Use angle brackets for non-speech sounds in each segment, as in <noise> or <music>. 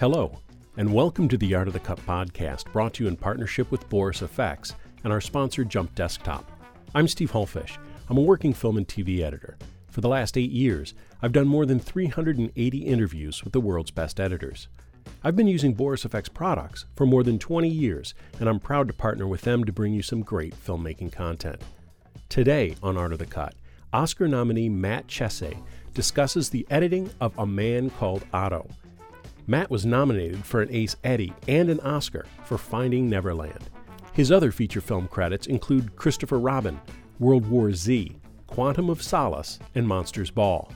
Hello, and welcome to the Art of the Cut podcast, brought to you in partnership with Boris FX and our sponsor, Jump Desktop. I'm Steve Hullfish. I'm a working film and TV editor. For the last eight years, I've done more than 380 interviews with the world's best editors. I've been using Boris FX products for more than 20 years, and I'm proud to partner with them to bring you some great filmmaking content. Today on Art of the Cut, Oscar nominee Matt Chesse discusses the editing of A Man Called Otto. Matt was nominated for an ACE Eddie and an Oscar for Finding Neverland. His other feature film credits include Christopher Robin, World War Z, Quantum of Solace, and Monsters Ball.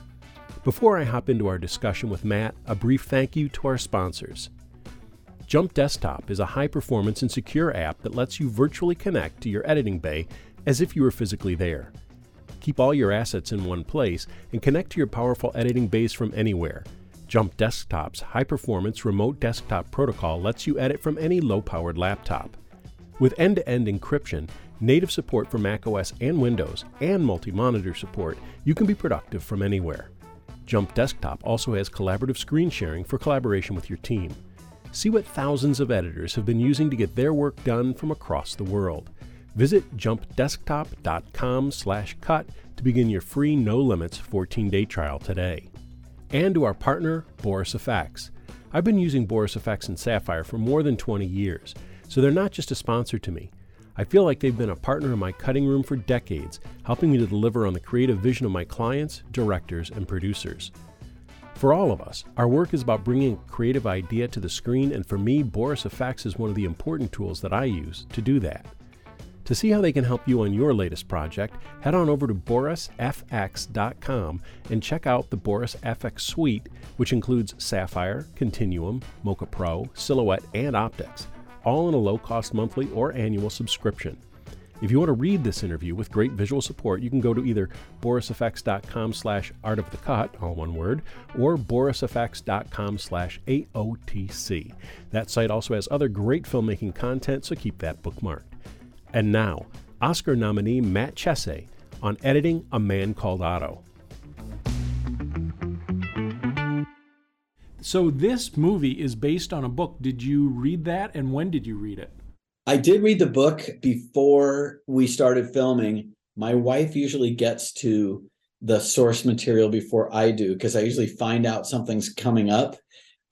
Before I hop into our discussion with Matt, a brief thank you to our sponsors. Jump Desktop is a high performance and secure app that lets you virtually connect to your editing bay as if you were physically there. Keep all your assets in one place and connect to your powerful editing base from anywhere. Jump Desktop's high performance remote desktop protocol lets you edit from any low powered laptop. With end to end encryption, native support for macOS and Windows, and multi monitor support, you can be productive from anywhere. Jump Desktop also has collaborative screen sharing for collaboration with your team. See what thousands of editors have been using to get their work done from across the world. Visit jumpdesktop.com/cut to begin your free no limits 14-day trial today. And to our partner, Boris FX. I've been using Boris FX and Sapphire for more than 20 years, so they're not just a sponsor to me. I feel like they've been a partner in my cutting room for decades, helping me to deliver on the creative vision of my clients, directors, and producers. For all of us, our work is about bringing a creative idea to the screen, and for me, Boris Effects is one of the important tools that I use to do that. To see how they can help you on your latest project, head on over to borisfx.com and check out the Boris FX suite, which includes Sapphire, Continuum, Mocha Pro, Silhouette, and Optics all in a low cost monthly or annual subscription. If you want to read this interview with great visual support, you can go to either borisfx.com slash art of the cut, all one word, or borisfx.com slash AOTC. That site also has other great filmmaking content, so keep that bookmarked. And now, Oscar nominee Matt Chesse on editing A Man Called Otto. So this movie is based on a book. Did you read that and when did you read it? I did read the book before we started filming. My wife usually gets to the source material before I do because I usually find out something's coming up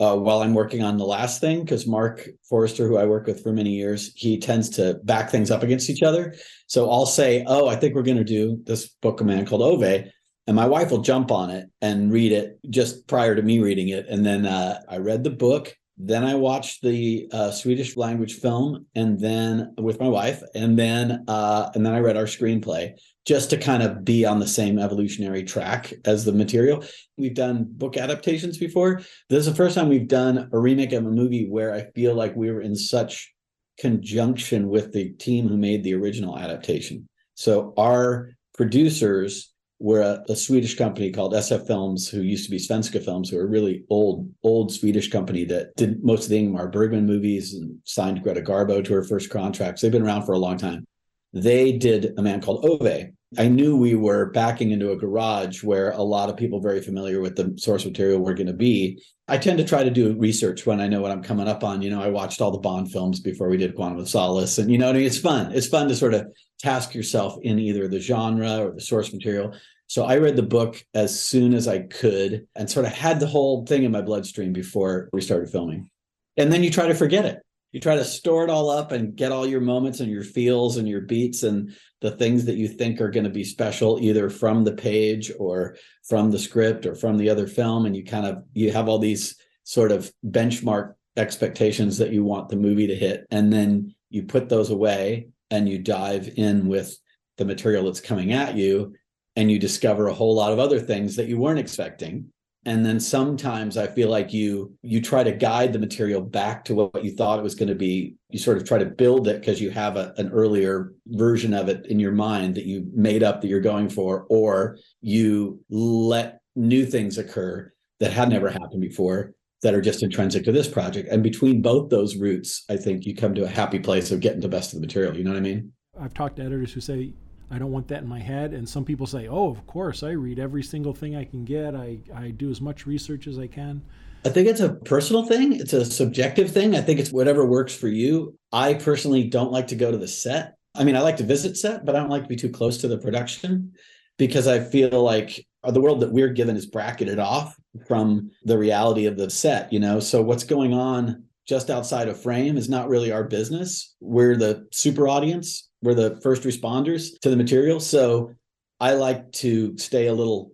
uh, while I'm working on the last thing. Because Marc Forster, who I work with for many years, he tends to back things up against each other. So I'll say, "Oh, I think we're going to do this book, a man called Ove," and my wife will jump on it and read it just prior to me reading it and then uh, i read the book then i watched the uh, swedish language film and then with my wife and then uh, and then i read our screenplay just to kind of be on the same evolutionary track as the material we've done book adaptations before this is the first time we've done a remake of a movie where i feel like we were in such conjunction with the team who made the original adaptation so our producers were a, a, Swedish company called SF Films, who used to be Svenska Films, who are a really old, old Swedish company that did most of the Ingmar Bergman movies and signed Greta Garbo to her first contracts. They've been around for a long time. They did a man called Ove. I knew we were backing into a garage where a lot of people very familiar with the source material were going to be. I tend to try to do research when I know what I'm coming up on. You know, I watched all the Bond films before we did Quantum of Solace, and you know, I mean, it's fun. It's fun to sort of task yourself in either the genre or the source material. So I read the book as soon as I could and sort of had the whole thing in my bloodstream before we started filming. And then you try to forget it. You try to store it all up and get all your moments and your feels and your beats and the things that you think are going to be special either from the page or from the script or from the other film. And you kind of you have all these sort of benchmark expectations that you want the movie to hit. And then you put those away and you dive in with the material that's coming at you and you discover a whole lot of other things that you weren't expecting and then sometimes i feel like you you try to guide the material back to what you thought it was going to be. You sort of try to build it because you have a, an earlier version of it in your mind that you made up that you're going for or you let new things occur that had never happened before that are just intrinsic to this project. And between both those routes i think you come to a happy place of getting the best of the material. You know what i mean? I've talked to editors who say I don't want that in my head. And some people say, oh, of course, I read every single thing I can get. I, I do as much research as I can. I think it's a personal thing. It's a subjective thing. I think it's whatever works for you. I personally don't like to go to the set. I mean, I like to visit set, but I don't like to be too close to the production because I feel like the world that we're given is bracketed off from the reality of the set, you know? So what's going on just outside of frame is not really our business. We're the super audience, we're the first responders to the material. So I like to stay a little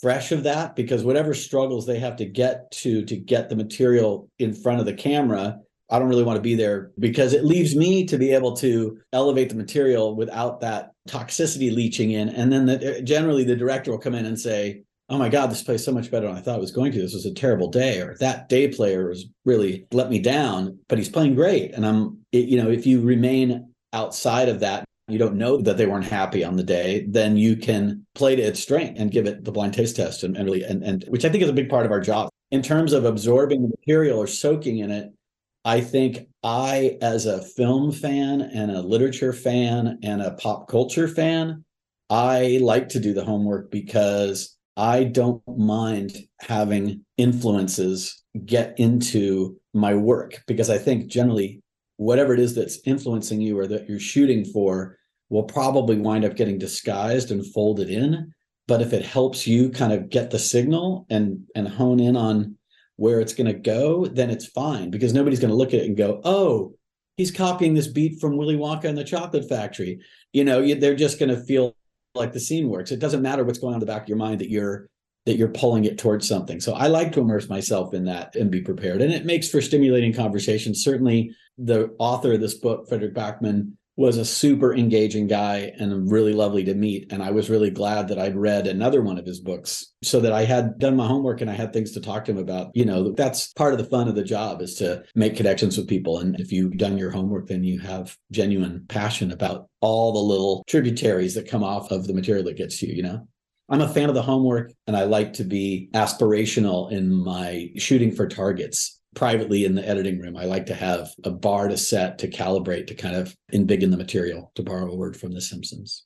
fresh of that because whatever struggles they have to get to to get the material in front of the camera I don't really want to be there because it leaves me to be able to elevate the material without that toxicity leaching in. And then the, generally the director will come in and say, Oh my God, this plays so much better than I thought it was going to. This was a terrible day, or that day player was really let me down, but he's playing great. And I'm, it, you know, if you remain outside of that, you don't know that they weren't happy on the day, then you can play to its strength and give it the blind taste test and, and really, and, and which I think is a big part of our job. In terms of absorbing the material or soaking in it I think I, as a film fan and a literature fan and a pop culture fan, I like to do the homework because I don't mind having influences get into my work because I think generally whatever it is that's influencing you or that you're shooting for will probably wind up getting disguised and folded in. But if it helps you kind of get the signal and and hone in on where it's going to go, then it's fine because nobody's going to look at it and go, oh, he's copying this beat from Willy Wonka and the Chocolate Factory. You know, they're just going to feel like the scene works. It doesn't matter what's going on in the back of your mind that you're that you're pulling it towards something. So I like to immerse myself in that and be prepared. And it makes for stimulating conversation. Certainly the author of this book, Fredrik Backman, was a super engaging guy and really lovely to meet. And I was really glad that I'd read another one of his books so that I had done my homework and I had things to talk to him about. You know, that's part of the fun of the job is to make connections with people. And if you've done your homework, then you have genuine passion about all the little tributaries that come off of the material that gets to you, you know? I'm a fan of the homework and I like to be aspirational in my shooting for targets privately in the editing room, I like to have a bar to set to calibrate to kind of embiggen the material, to borrow a word from The Simpsons.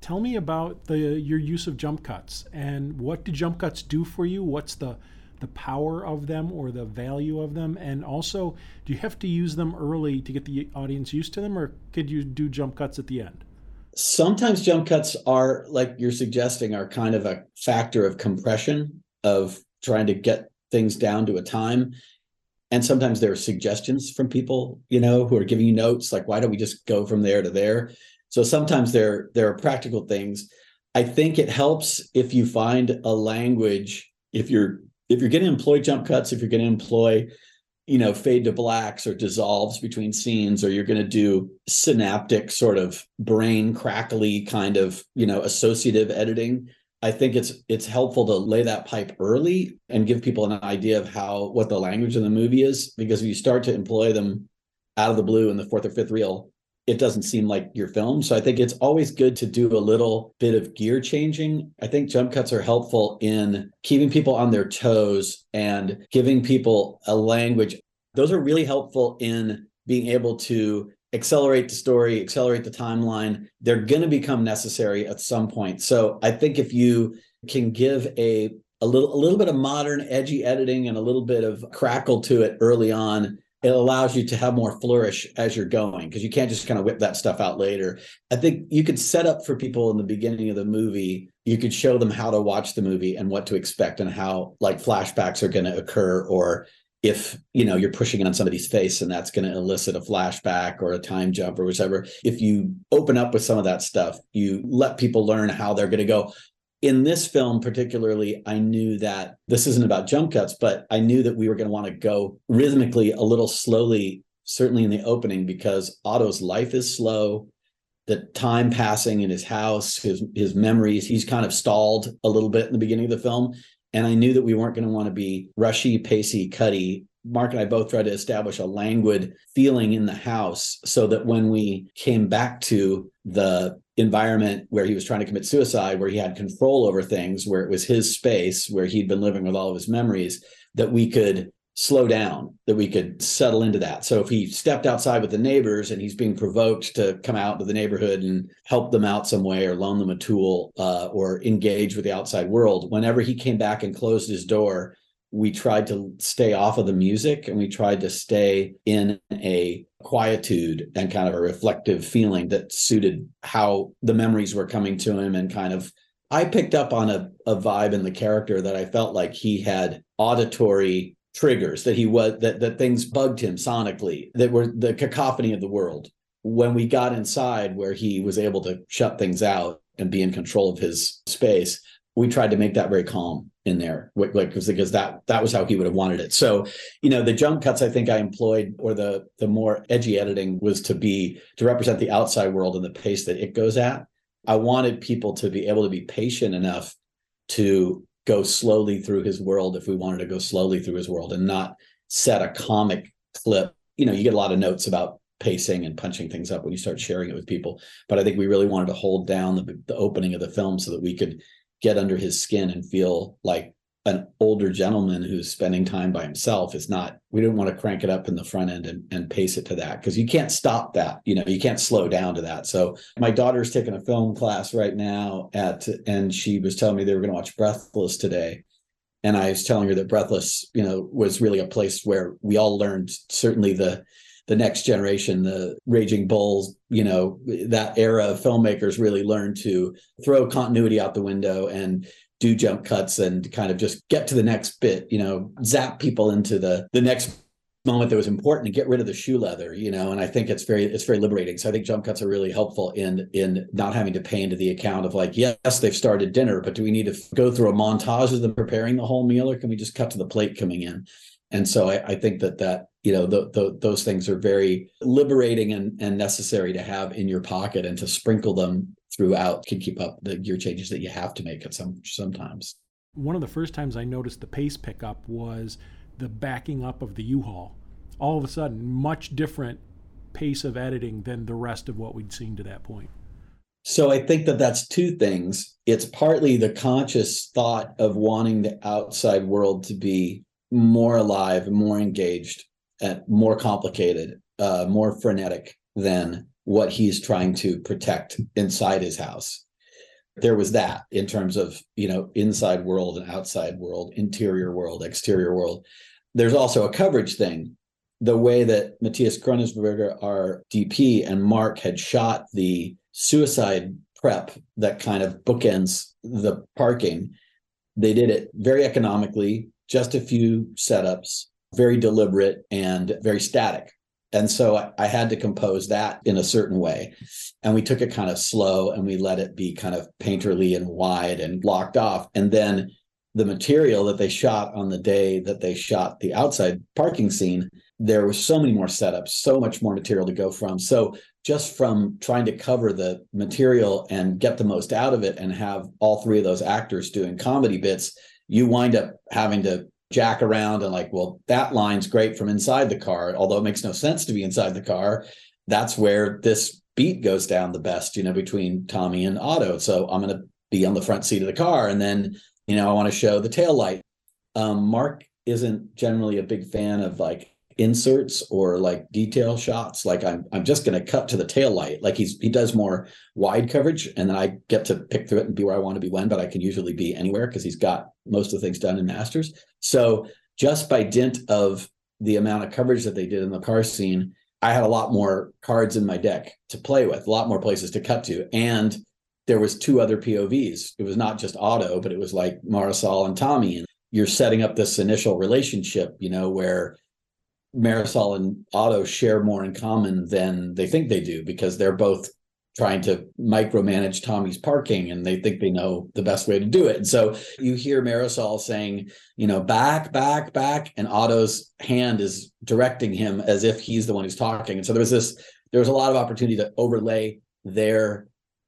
Tell me about the your use of jump cuts and what do jump cuts do for you? What's the the power of them or the value of them? And also, do you have to use them early to get the audience used to them, or could you do jump cuts at the end? Sometimes jump cuts are, like you're suggesting, are kind of a factor of compression of trying to get things down to a time. And sometimes there are suggestions from people you know who are giving you notes like why don't we just go from there to there? So sometimes there there are practical things. I think it helps if you find a language if you're if you're going to employ jump cuts if you're going to employ you know fade to blacks or dissolves between scenes or you're going to do synaptic sort of brain crackly kind of you know associative editing I think it's it's helpful to lay that pipe early and give people an idea of how what the language of the movie is because if you start to employ them out of the blue in the fourth or fifth reel it doesn't seem like your film so i think it's always good to do a little bit of gear changing i think jump cuts are helpful in keeping people on their toes and giving people a language those are really helpful in being able to accelerate the story, accelerate the timeline. They're going to become necessary at some point. So I think if you can give a a little a little bit of modern edgy editing and a little bit of crackle to it early on it allows you to have more flourish as you're going because you can't just kind of whip that stuff out later. I think you could set up for people in the beginning of the movie, you could show them how to watch the movie and what to expect and how like flashbacks are going to occur or if you know you're pushing on somebody's face and that's going to elicit a flashback or a time jump or whichever if you open up with some of that stuff you let people learn how they're going to go in this film particularly i knew that this isn't about jump cuts but i knew that we were going to want to go rhythmically a little slowly certainly in the opening because otto's life is slow the time passing in his house his his memories he's kind of stalled a little bit in the beginning of the film and I knew that we weren't going to want to be rushy, pacey, cutty. Marc and I both tried to establish a languid feeling in the house so that when we came back to the environment where he was trying to commit suicide, where he had control over things, where it was his space, where he'd been living with all of his memories, that we could slow down that we could settle into that. So if he stepped outside with the neighbors and he's being provoked to come out to the neighborhood and help them out some way or loan them a tool uh, or engage with the outside world whenever he came back and closed his door we tried to stay off of the music and we tried to stay in a quietude and kind of a reflective feeling that suited how the memories were coming to him and kind of I picked up on a, a vibe in the character that I felt like he had auditory triggers that he was that that things bugged him sonically that were the cacophony of the world. When we got inside where he was able to shut things out and be in control of his space we tried to make that very calm in there like because that that was how he would have wanted it. So you know the jump cuts i think i employed or the the more edgy editing was to be to represent the outside world and the pace that it goes at. I wanted people to be able to be patient enough to go slowly through his world if we wanted to go slowly through his world and not set a comic clip. You know you get a lot of notes about pacing and punching things up when you start sharing it with people but i think we really wanted to hold down the, the opening of the film so that we could get under his skin and feel like an older gentleman who's spending time by himself is not we didn't want to crank it up in the front end and, and pace it to that because you can't stop that you know you can't slow down to that. So my daughter's taking a film class right now at and she was telling me they were going to watch breathless today. And i was telling her that breathless you know was really a place where we all learned certainly the the next generation, the Raging Bulls, you know, that era of filmmakers really learned to throw continuity out the window and do jump cuts and kind of just get to the next bit, you know, zap people into the the next moment that was important and get rid of the shoe leather, you know, and I think it's very it's very liberating. So I think jump cuts are really helpful in in not having to pay into the account of like, yes, they've started dinner, but do we need to go through a montage of them preparing the whole meal or can we just cut to the plate coming in? And so I, I think that that you know the, the, those things are very liberating and, and necessary to have in your pocket and to sprinkle them throughout can keep up the gear changes that you have to make at some sometimes. One of the first times i noticed the pace pickup was the backing up of the u-haul. All of a sudden much different pace of editing than the rest of what we'd seen to that point. So i think that that's two things. It's partly the conscious thought of wanting the outside world to be more alive more engaged and more complicated, uh, more frenetic than what he's trying to protect inside his house. There was that in terms of you know inside world and outside world, interior world, exterior world. There's also a coverage thing. The way that Matthias Koenigswieser, our DP, and Marc had shot the suicide prep that kind of bookends the parking, they did it very economically, just a few setups, very deliberate and very static. And so I, had to compose that in a certain way. And we took it kind of slow and we let it be kind of painterly and wide and locked off. And then the material that they shot on the day that they shot the outside parking scene, there was so many more setups, so much more material to go from. So just from trying to cover the material and get the most out of it and have all three of those actors doing comedy bits, you wind up having to jack around and like, well, that line's great from inside the car, although it makes no sense to be inside the car. That's where this beat goes down the best, you know, between Tommy and Otto. So I'm going to be on the front seat of the car. And then, you know, I want to show the tail light. Um, Marc isn't generally a big fan of like inserts or like detail shots like i'm i'm just going to cut to the tail light. Like he's he does more wide coverage and then i get to pick through it and be where i want to be when but i can usually be anywhere because he's got most of the things done in masters. So just by dint of the amount of coverage that they did in the car scene i had a lot more cards in my deck to play with a lot more places to cut to and there was two other povs it was not just Otto but it was like marisol and tommy and you're setting up this initial relationship you know where Marisol and Otto share more in common than they think they do because they're both trying to micromanage Tommy's parking and they think they know the best way to do it. And so you hear Marisol saying, you know, back, back, back, and Otto's hand is directing him as if he's the one who's talking. And so there was this, there was a lot of opportunity to overlay their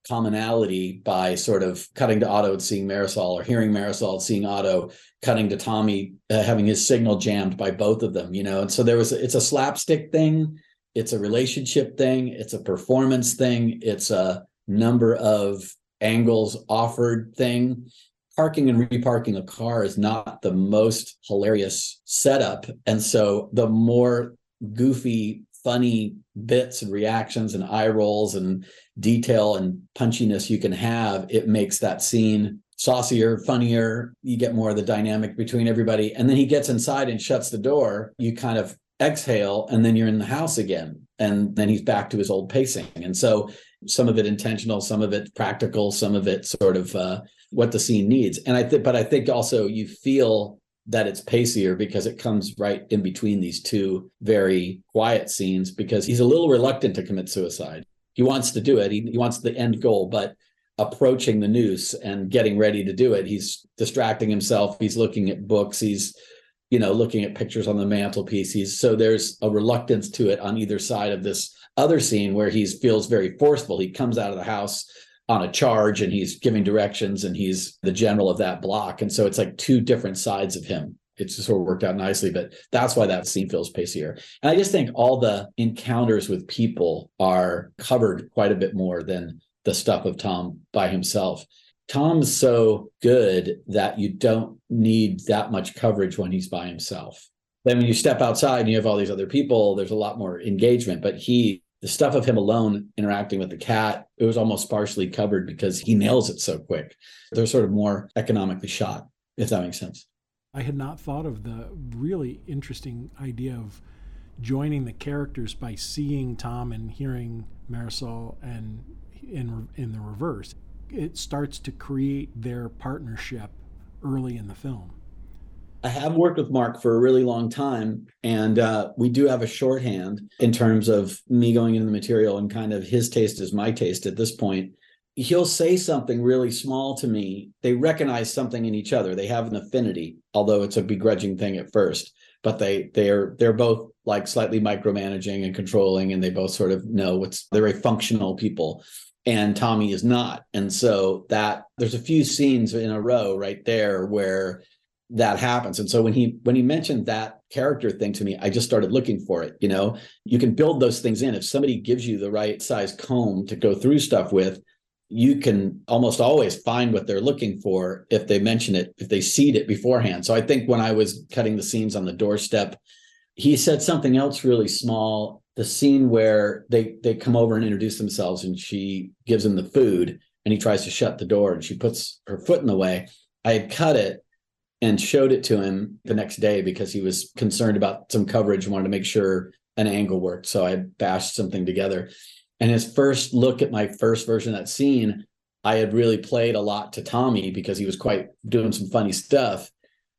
commonality by sort of cutting to Otto and seeing Marisol or hearing Marisol seeing Otto cutting to Tommy uh, having his signal jammed by both of them you know? And so there was it's a slapstick thing it's a relationship thing it's a performance thing it's a number of angles offered thing. Parking and reparking a car is not the most hilarious setup. And so the more goofy funny bits and reactions and eye rolls and detail and punchiness you can have, it makes that scene saucier, funnier. You get more of the dynamic between everybody. And then he gets inside and shuts the door. You kind of exhale, and then you're in the house again. And then he's back to his old pacing. And so some of it intentional, some of it practical, some of it sort of uh, what the scene needs. And I think, but I think also you feel that it's pacier because it comes right in between these two very quiet scenes because he's a little reluctant to commit suicide. He wants to do it. He, he wants the end goal, but approaching the noose and getting ready to do it, he's distracting himself. He's looking at books. He's, you know, looking at pictures on the mantelpiece. He's so there's a reluctance to it on either side of this other scene where he feels very forceful. He comes out of the house on a charge and he's giving directions and he's the general of that block. And so it's like two different sides of him. It's sort of worked out nicely, but that's why that scene feels pacier. And I just think all the encounters with people are covered quite a bit more than the stuff of Tom by himself. Tom's so good that you don't need that much coverage when he's by himself. Then when you step outside and you have all these other people, there's a lot more engagement, but he the stuff of him alone interacting with the cat, it was almost partially covered because he nails it so quick. They're sort of more economically shot, if that makes sense. I had not thought of the really interesting idea of joining the characters by seeing Tom and hearing Marisol and in in the reverse. It starts to create their partnership early in the film. I have worked with Marc for a really long time, and uh, we do have a shorthand in terms of me going into the material and kind of his taste is my taste at this point. He'll say something really small to me. They recognize something in each other. They have an affinity, although it's a begrudging thing at first. But they they're they're both like slightly micromanaging and controlling, and they both sort of know what's they're very functional people and Tommy is not. And so that there's a few scenes in a row right there where that happens. And so when he when he mentioned that character thing to me i just started looking for it you know? You can build those things in. If somebody gives you the right size comb to go through stuff with you can almost always find what they're looking for if they mention it if they seed it beforehand. So i think when i was cutting the scenes on the doorstep he said something else really small the scene where they they come over and introduce themselves and she gives him the food and he tries to shut the door and she puts her foot in the way. I had cut it and showed it to him the next day because he was concerned about some coverage, wanted to make sure an angle worked. So I bashed something together. And his first look at my first version of that scene, I had really played a lot to Tommy because he was quite doing some funny stuff.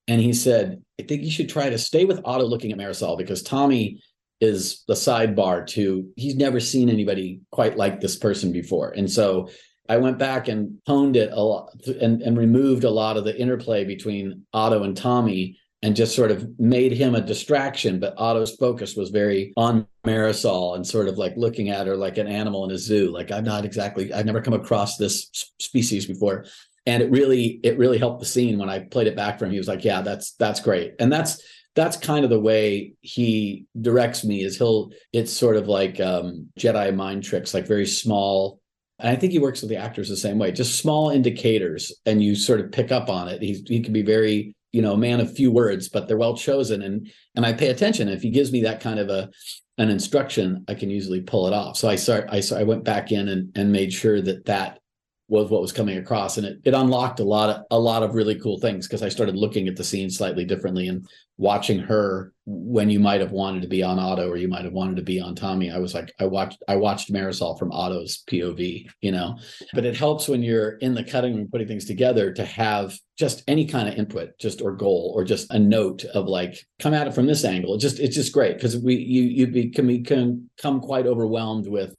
And he said, I think you should try to stay with Otto looking at Marisol because Tommy is the sidebar to he's never seen anybody quite like this person before. And so I went back and honed it a lot and, and removed a lot of the interplay between Otto and Tommy and just sort of made him a distraction. But Otto's focus was very on Marisol and sort of like looking at her like an animal in a zoo. Like I'm not exactly, I've never come across this species before. And it really, it really helped the scene when I played it back for him. He was like, yeah, that's, that's great. And that's, that's kind of the way he directs me is he'll, it's sort of like um, Jedi mind tricks, like very small and I think he works with the actors the same way, just small indicators, and you sort of pick up on it. He's, he can be very, you know, a man of few words, but they're well chosen. And and I pay attention. If he gives me that kind of a an instruction, I can usually pull it off. So I start, I, I went back in and, and made sure that that was what was coming across and it, it unlocked a lot of a lot of really cool things because i started looking at the scene slightly differently and watching her when you might have wanted to be on otto or you might have wanted to be on tommy. I was like i watched i watched marisol from otto's pov you know? But it helps when you're in the cutting room putting things together to have just any kind of input just or goal or just a note of like come at it from this angle. It just it's just great because we you you become, become quite overwhelmed with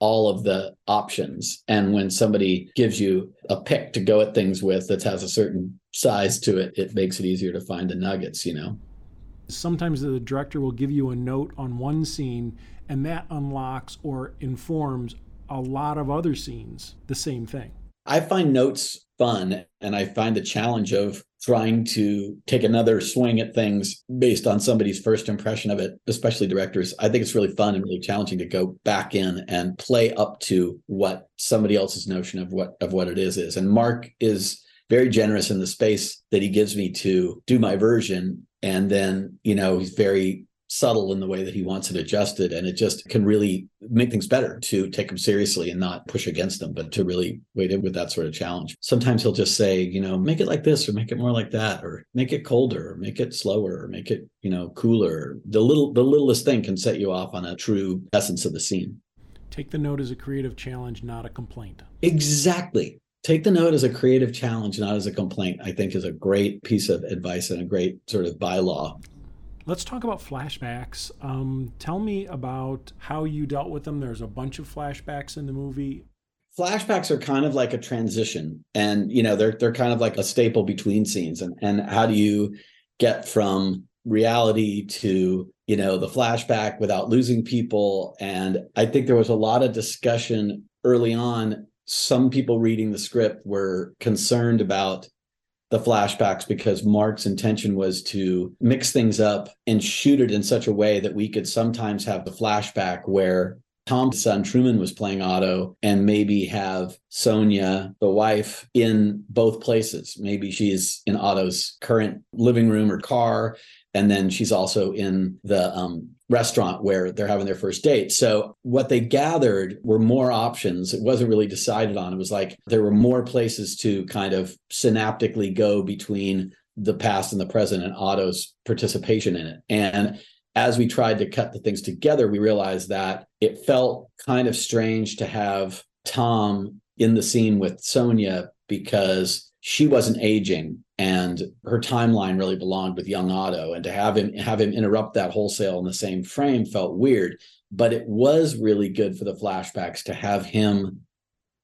all of the options. And when somebody gives you a pick to go at things with that has a certain size to it, it makes it easier to find the nuggets, you know? Sometimes the director will give you a note on one scene, and that unlocks or informs a lot of other scenes the same thing. I find notes fun and I find the challenge of trying to take another swing at things based on somebody's first impression of it, especially directors. I think it's really fun and really challenging to go back in and play up to what somebody else's notion of what of what it is is. And Marc is very generous in the space that he gives me to do my version and then, you know, he's very subtle in the way that he wants it adjusted and it just can really make things better to take them seriously and not push against them but to really wait in with that sort of challenge. Sometimes he'll just say you know make it like this or make it more like that or make it colder or make it slower or make it you know cooler. The little the littlest thing can set you off on a true essence of the scene. Take the note as a creative challenge not a complaint. Exactly. Take the note as a creative challenge not as a complaint i think is a great piece of advice and a great sort of bylaw Let's talk about flashbacks. Um, tell me about how you dealt with them. There's a bunch of flashbacks in the movie. Flashbacks are kind of like a transition, and you know they're they're kind of like a staple between scenes. And and how do you get from reality to you know the flashback without losing people? And I think there was a lot of discussion early on. Some people reading the script were concerned about the flashbacks because Marc's intention was to mix things up and shoot it in such a way that we could sometimes have the flashback where Tom's son Truman was playing Otto and maybe have Sonia, the wife, in both places. Maybe she's in Otto's current living room or car, and then she's also in the um, restaurant where they're having their first date. So what they gathered were more options. It wasn't really decided on. It was like there were more places to kind of synaptically go between the past and the present and Otto's participation in it. And as we tried to cut the things together, we realized that it felt kind of strange to have Tom in the scene with Sonia because she wasn't aging and her timeline really belonged with young Otto. And to have him have him interrupt that wholesale in the same frame felt weird. But it was really good for the flashbacks to have him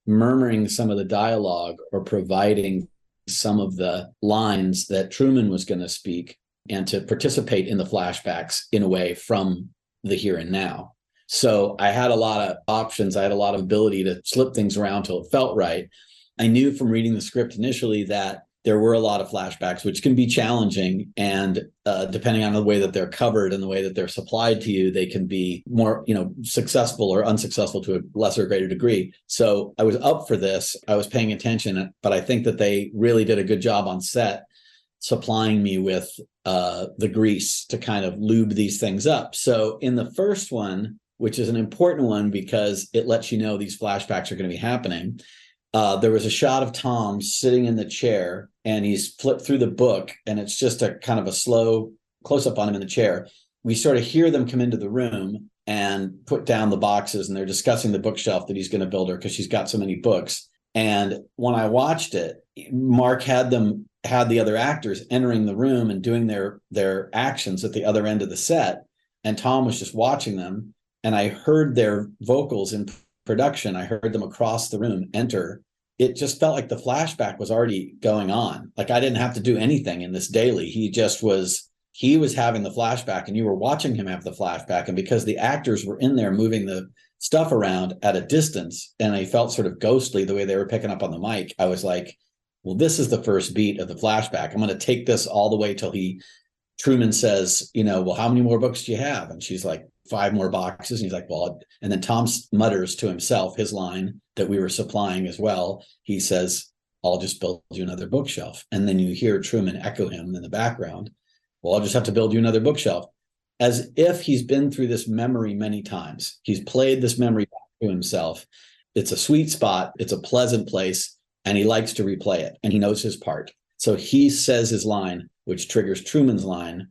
murmuring some of the dialogue or providing some of the lines that Truman was going to speak and to participate in the flashbacks in a way from the here and now. So I had a lot of options. I had a lot of ability to slip things around till it felt right. I knew from reading the script initially that there were a lot of flashbacks, which can be challenging. And uh, depending on the way that they're covered and the way that they're supplied to you, they can be more, you know, successful or unsuccessful to a lesser or greater degree. So I was up for this. I was paying attention, but I think that they really did a good job on set supplying me with uh, the grease to kind of lube these things up. So in the first one, which is an important one because it lets you know these flashbacks are going to be happening uh, there was a shot of Tom sitting in the chair and he's flipped through the book and it's just a kind of a slow close up on him in the chair. We sort of hear them come into the room and put down the boxes and they're discussing the bookshelf that he's going to build her because she's got so many books. And when I watched it, Marc had them had the other actors entering the room and doing their their actions at the other end of the set and Tom was just watching them and I heard their vocals in production. I heard them across the room enter it just felt like the flashback was already going on. Like I didn't have to do anything in this daily. He just was he was having the flashback and you were watching him have the flashback and because the actors were in there moving the stuff around at a distance and I felt sort of ghostly the way they were picking up on the mic, I was like, well this is the first beat of the flashback. I'm going to take this all the way till he Truman says, you know, well how many more books do you have? And she's like five more boxes. And he's like, well, and then Tom mutters to himself his line that we were supplying as well. He says, I'll just build you another bookshelf. And then you hear Truman echo him in the background. Well, I'll just have to build you another bookshelf. As if he's been through this memory many times. He's played this memory to himself. It's a sweet spot, it's a pleasant place, and he likes to replay it and he knows his part. So he says his line, which triggers Truman's line.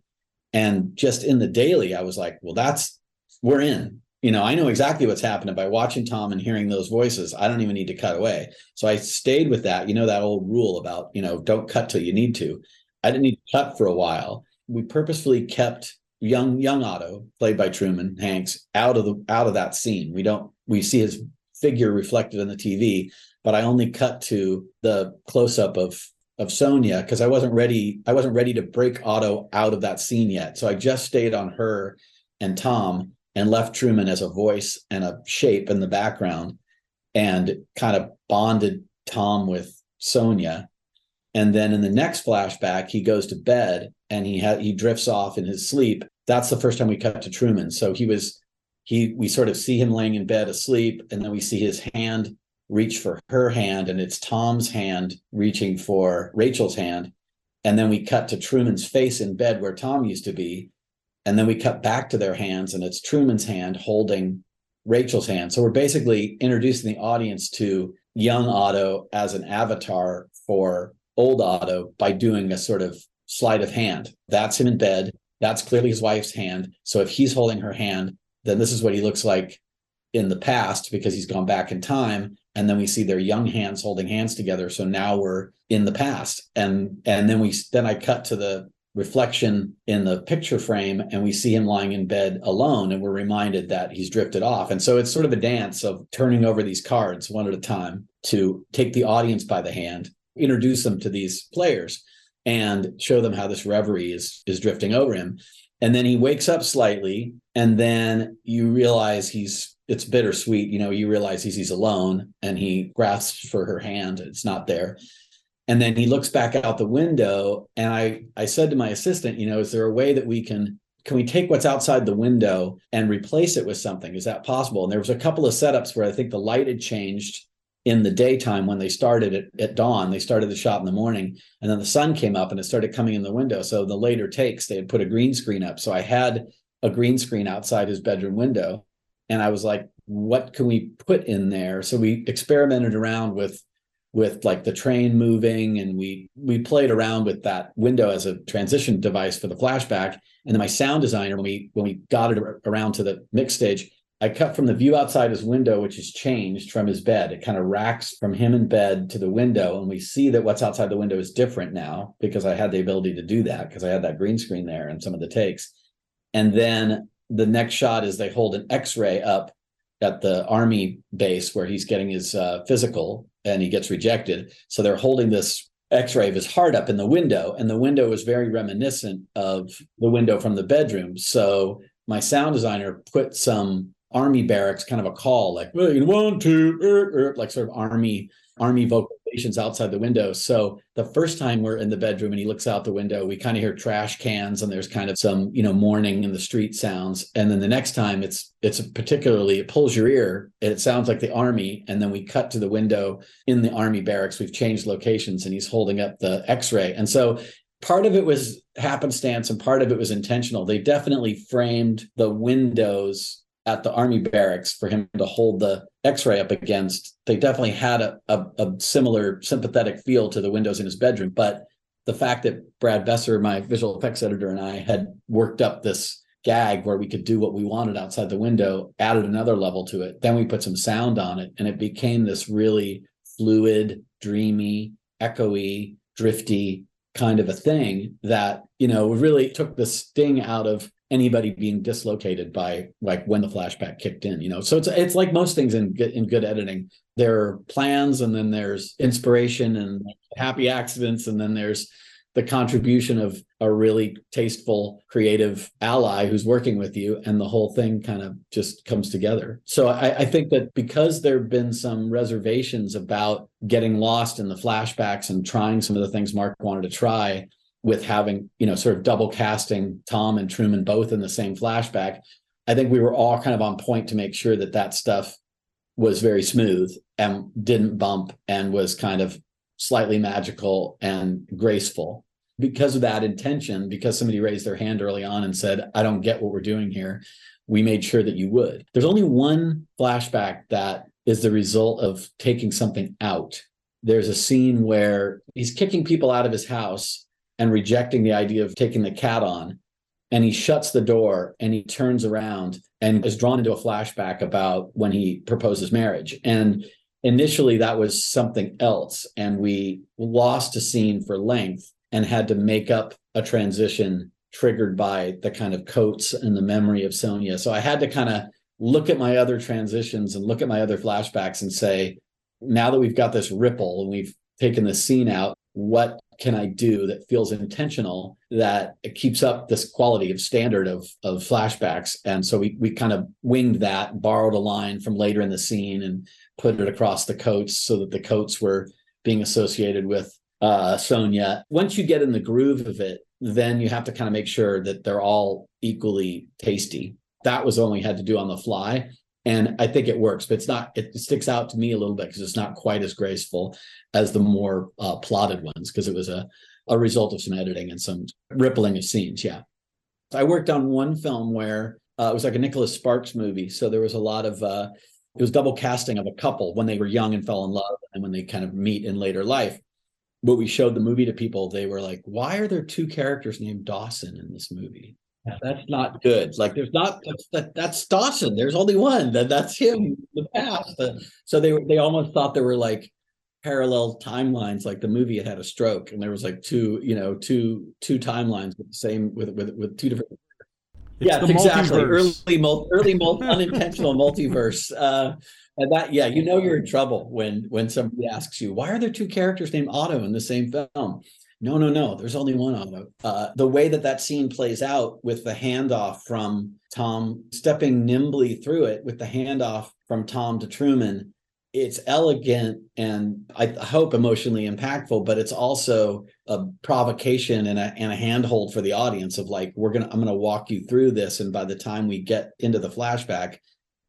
And just in the daily, I was like, well, that's we're in. You know, I know exactly what's happening by watching Tom and hearing those voices. I don't even need to cut away. So I stayed with that. You know, that old rule about, you know, don't cut till you need to. I didn't need to cut for a while. We purposefully kept young young Otto, played by Truman Hanks, out of the out of that scene. We don't we see his figure reflected in the TV, but I only cut to the close up of of Sonia because I wasn't ready. I wasn't ready to break Otto out of that scene yet. So I just stayed on her and Tom and left Truman as a voice and a shape in the background and kind of bonded Tom with Sonia. And then in the next flashback, he goes to bed and he had he drifts off in his sleep. That's the first time we cut to Truman. So he was he we sort of see him laying in bed asleep, and then we see his hand reach for her hand, and it's Tom's hand reaching for Rachel's hand. And then we cut to Truman's face in bed where Tom used to be, And then we cut back to their hands, and it's Truman's hand holding Rachel's hand. So we're basically introducing the audience to young Otto as an avatar for old Otto by doing a sort of sleight of hand. That's him in bed. That's clearly his wife's hand. So if he's holding her hand, then this is what he looks like in the past because he's gone back in time. And then we see their young hands holding hands together. So now we're in the past. And and then we then I cut to the reflection in the picture frame and we see him lying in bed alone and we're reminded that he's drifted off. And so it's sort of a dance of turning over these cards one at a time to take the audience by the hand introduce them to these players and show them how this reverie is is drifting over him. And then he wakes up slightly and then you realize he's it's bittersweet. You know you realize he's, he's alone and he grasps for her hand. It's not there and then he looks back out the window and i i said to my assistant you know is there a way that we can can we take what's outside the window and replace it with something? Is that possible? And there was a couple of setups where i think the light had changed in the daytime when they started at, at dawn. They started the shot in the morning and then the sun came up and it started coming in the window. So the later takes they had put a green screen up. So i had a green screen outside his bedroom window and i was like what can we put in there? So we experimented around with with like the train moving and we we played around with that window as a transition device for the flashback. And then my sound designer when we when we got it around to the mix stage i cut from the view outside his window which has changed from his bed. It kind of racks from him in bed to the window and we see that what's outside the window is different now because i had the ability to do that because i had that green screen there and some of the takes. And then the next shot is they hold an x-ray up at the army base where he's getting his uh, physical and he gets rejected. So they're holding this x-ray of his heart up in the window and the window is very reminiscent of the window from the bedroom. So my sound designer put some army barracks kind of a call like one two er, er, like sort of army army vocalizations outside the window. So the first time we're in the bedroom and he looks out the window, we kind of hear trash cans and there's kind of some, you know, mourning in the street sounds. And then the next time it's it's particularly it pulls your ear. And it sounds like the army. And then we cut to the window in the army barracks. We've changed locations and he's holding up the x-ray. And so part of it was happenstance and part of it was intentional. They definitely framed the windows at the army barracks for him to hold the x-ray up against they definitely had a, a, a, similar sympathetic feel to the windows in his bedroom but the fact that brad besser my visual effects editor and i had worked up this gag where we could do what we wanted outside the window added another level to it then we put some sound on it and it became this really fluid dreamy echoey drifty kind of a thing that you know really took the sting out of anybody being dislocated by like when the flashback kicked in you know? So it's it's like most things in in good editing. There are plans and then there's inspiration and happy accidents and then there's the contribution of a really tasteful creative ally who's working with you and the whole thing kind of just comes together. So I, I think that because there have been some reservations about getting lost in the flashbacks and trying some of the things Marc wanted to try with having you know sort of double casting Tom and Truman both in the same flashback, I think we were all kind of on point to make sure that that stuff was very smooth and didn't bump and was kind of slightly magical and graceful. Because of that intention, because somebody raised their hand early on and said, I don't get what we're doing here, we made sure that you would. There's only one flashback that is the result of taking something out. There's a scene where he's kicking people out of his house and rejecting the idea of taking the cat on. And he shuts the door and he turns around and is drawn into a flashback about when he proposes marriage. And initially, that was something else. And we lost a scene for length and had to make up a transition triggered by the kind of coats and the memory of Sonia. So I had to kind of look at my other transitions and look at my other flashbacks and say, now that we've got this ripple and we've taken the scene out, what can I do that feels intentional that it keeps up this quality of standard of of flashbacks? And so we we kind of winged that, borrowed a line from later in the scene and put it across the coats so that the coats were being associated with uh, Sonia. Once you get in the groove of it, then you have to kind of make sure that they're all equally tasty. That was only had to do on the fly and I think it works, but it's not. It sticks out to me a little bit because it's not quite as graceful as the more uh, plotted ones because it was a a result of some editing and some rippling of scenes. Yeah. I worked on one film where uh, it was like a Nicholas Sparks movie. So there was a lot of uh, it was double casting of a couple when they were young and fell in love, and when they kind of meet in later life. But we showed the movie to people, they were like, "Why are there two characters named Dawson in this movie?" That's not good. Like, there's not that's that, that's Dawson. There's only one. That that's him. The past. so they they almost thought there were like parallel timelines like the movie had had a stroke and there was like two you know two two timelines with the same with with with two different it's yes, exactly. Multiverse. Early, mul- early mul- unintentional multiverse. Uh, and that, yeah, you know you're in trouble when when somebody asks you, why are there two characters named Otto in the same film? No, no, no. There's only one Otto. Uh, the way that that scene plays out with the handoff from Tom stepping nimbly through it, with the handoff from Tom to Truman, it's elegant and I hope emotionally impactful, but it's also a provocation and a, and a handhold for the audience of like, we're gonna, I'm gonna walk you through this, and by the time we get into the flashback,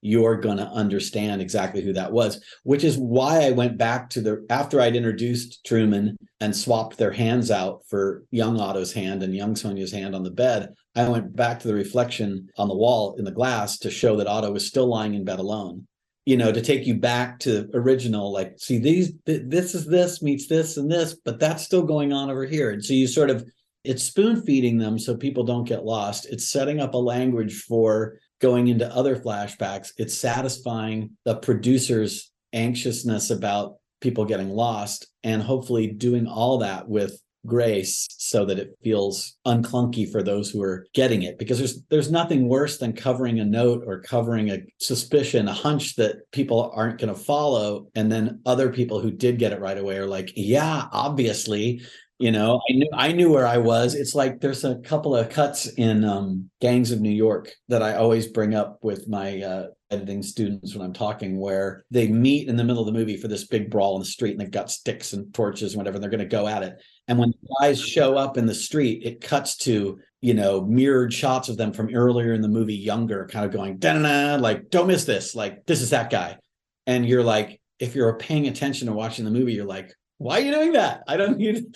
you're gonna understand exactly who that was. Which is why I went back to the after I'd introduced Truman and swapped their hands out for young Otto's hand and young Sonya's hand on the bed. I went back to the reflection on the wall in the glass to show that Otto was still lying in bed alone you know to take you back to original like see these th- this is this meets this and this but that's still going on over here and so you sort of it's spoon feeding them so people don't get lost it's setting up a language for going into other flashbacks it's satisfying the producer's anxiousness about people getting lost and hopefully doing all that with grace so that it feels unclunky for those who are getting it. Because there's there's nothing worse than covering a note or covering a suspicion a hunch that people aren't going to follow and then other people who did get it right away are like yeah obviously you know i knew i knew where i was. It's like there's a couple of cuts in um, gangs of new york that i always bring up with my uh, editing students when i'm talking where they meet in the middle of the movie for this big brawl in the street and they've got sticks and torches and whatever and they're going to go at it. And when the guys show up in the street it cuts to you know mirrored shots of them from earlier in the movie younger kind of going da like don't miss this. Like this is that guy. And you're like if you're paying attention and watching the movie you're like why are you doing that? I don't need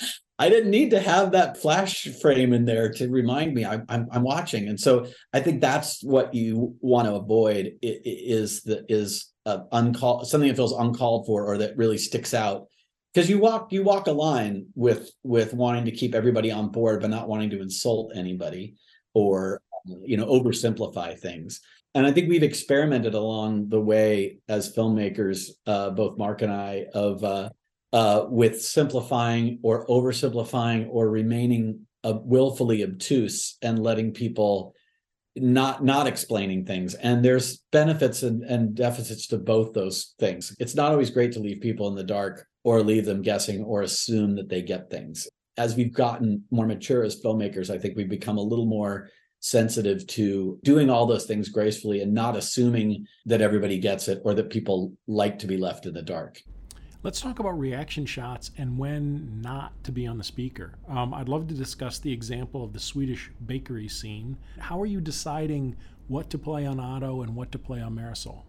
I didn't need to have that flash frame in there to remind me. I, I'm I'm watching, and so I think that's what you want to avoid is the is uh, uncalled something that feels uncalled for or that really sticks out. Because you walk you walk a line with with wanting to keep everybody on board but not wanting to insult anybody or you know oversimplify things. And i think we've experimented along the way as filmmakers uh, both Marc and i of uh, uh, with simplifying or oversimplifying or remaining uh, willfully obtuse and letting people not not explaining things. And there's benefits and, and deficits to both those things. It's not always great to leave people in the dark or leave them guessing or assume that they get things. As we've gotten more mature as filmmakers i think we've become a little more sensitive to doing all those things gracefully and not assuming that everybody gets it or that people like to be left in the dark Let's talk about reaction shots and when not to be on the speaker. Um, I'd love to discuss the example of the Swedish bakery scene. How are you deciding what to play on Otto and what to play on Marisol?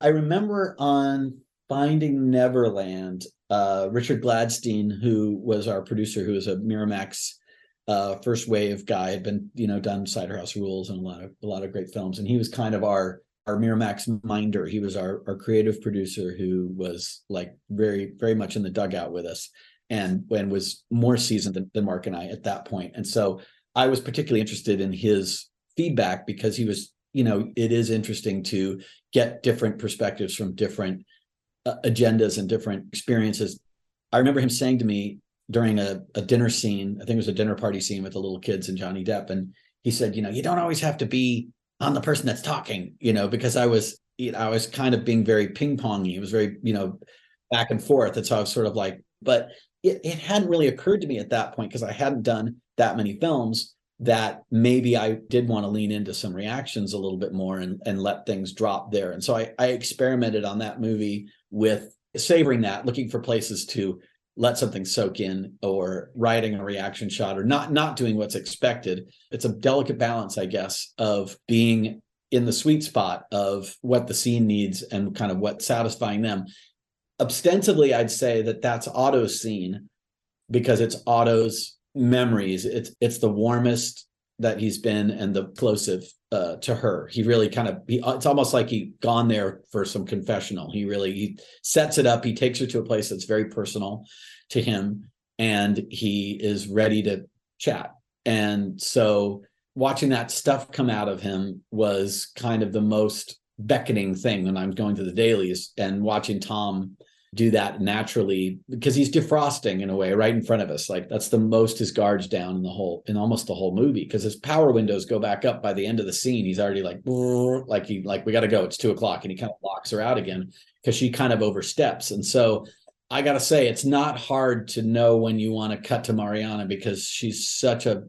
I remember on Finding Neverland, uh, Richard Gladstein, who was our producer, who was a Miramax uh, first wave guy, had been you know done Cider House Rules and a lot of a lot of great films, and he was kind of our our Miramax minder. He was our, our creative producer who was like very, very much in the dugout with us and when was more seasoned than, than Marc and I at that point. And so I was particularly interested in his feedback because he was, you know, it is interesting to get different perspectives from different uh, agendas and different experiences. I remember him saying to me during a, a dinner scene, I think it was a dinner party scene with the little kids and Johnny Depp. And he said, you know, you don't always have to be on the person that's talking, you know, because I was, you know, I was kind of being very ping pongy. It was very, you know, back and forth. And so I was sort of like, but it, it hadn't really occurred to me at that point because I hadn't done that many films that maybe I did want to lean into some reactions a little bit more and, and let things drop there. And so I, I experimented on that movie with savoring that, looking for places to let something soak in or writing a reaction shot or not not doing what's expected. It's a delicate balance i guess of being in the sweet spot of what the scene needs and kind of what's satisfying them. Ostensibly i'd say that that's otto's scene because it's otto's memories. It's it's the warmest that he's been and the plosive uh, to her. He really kind of he, it's almost like he gone there for some confessional. He really he sets it up. He takes her to a place that's very personal to him, and he is ready to chat. And so watching that stuff come out of him was kind of the most beckoning thing when I'm going to the dailies and watching Tom do that naturally because he's defrosting in a way right in front of us. Like that's the most his guards down in the whole in almost the whole movie because his power windows go back up by the end of the scene. He's already like like he like we got to go. It's two o'clock and he kind of locks her out again because she kind of oversteps. And so I got to say it's not hard to know when you want to cut to Mariana because she's such a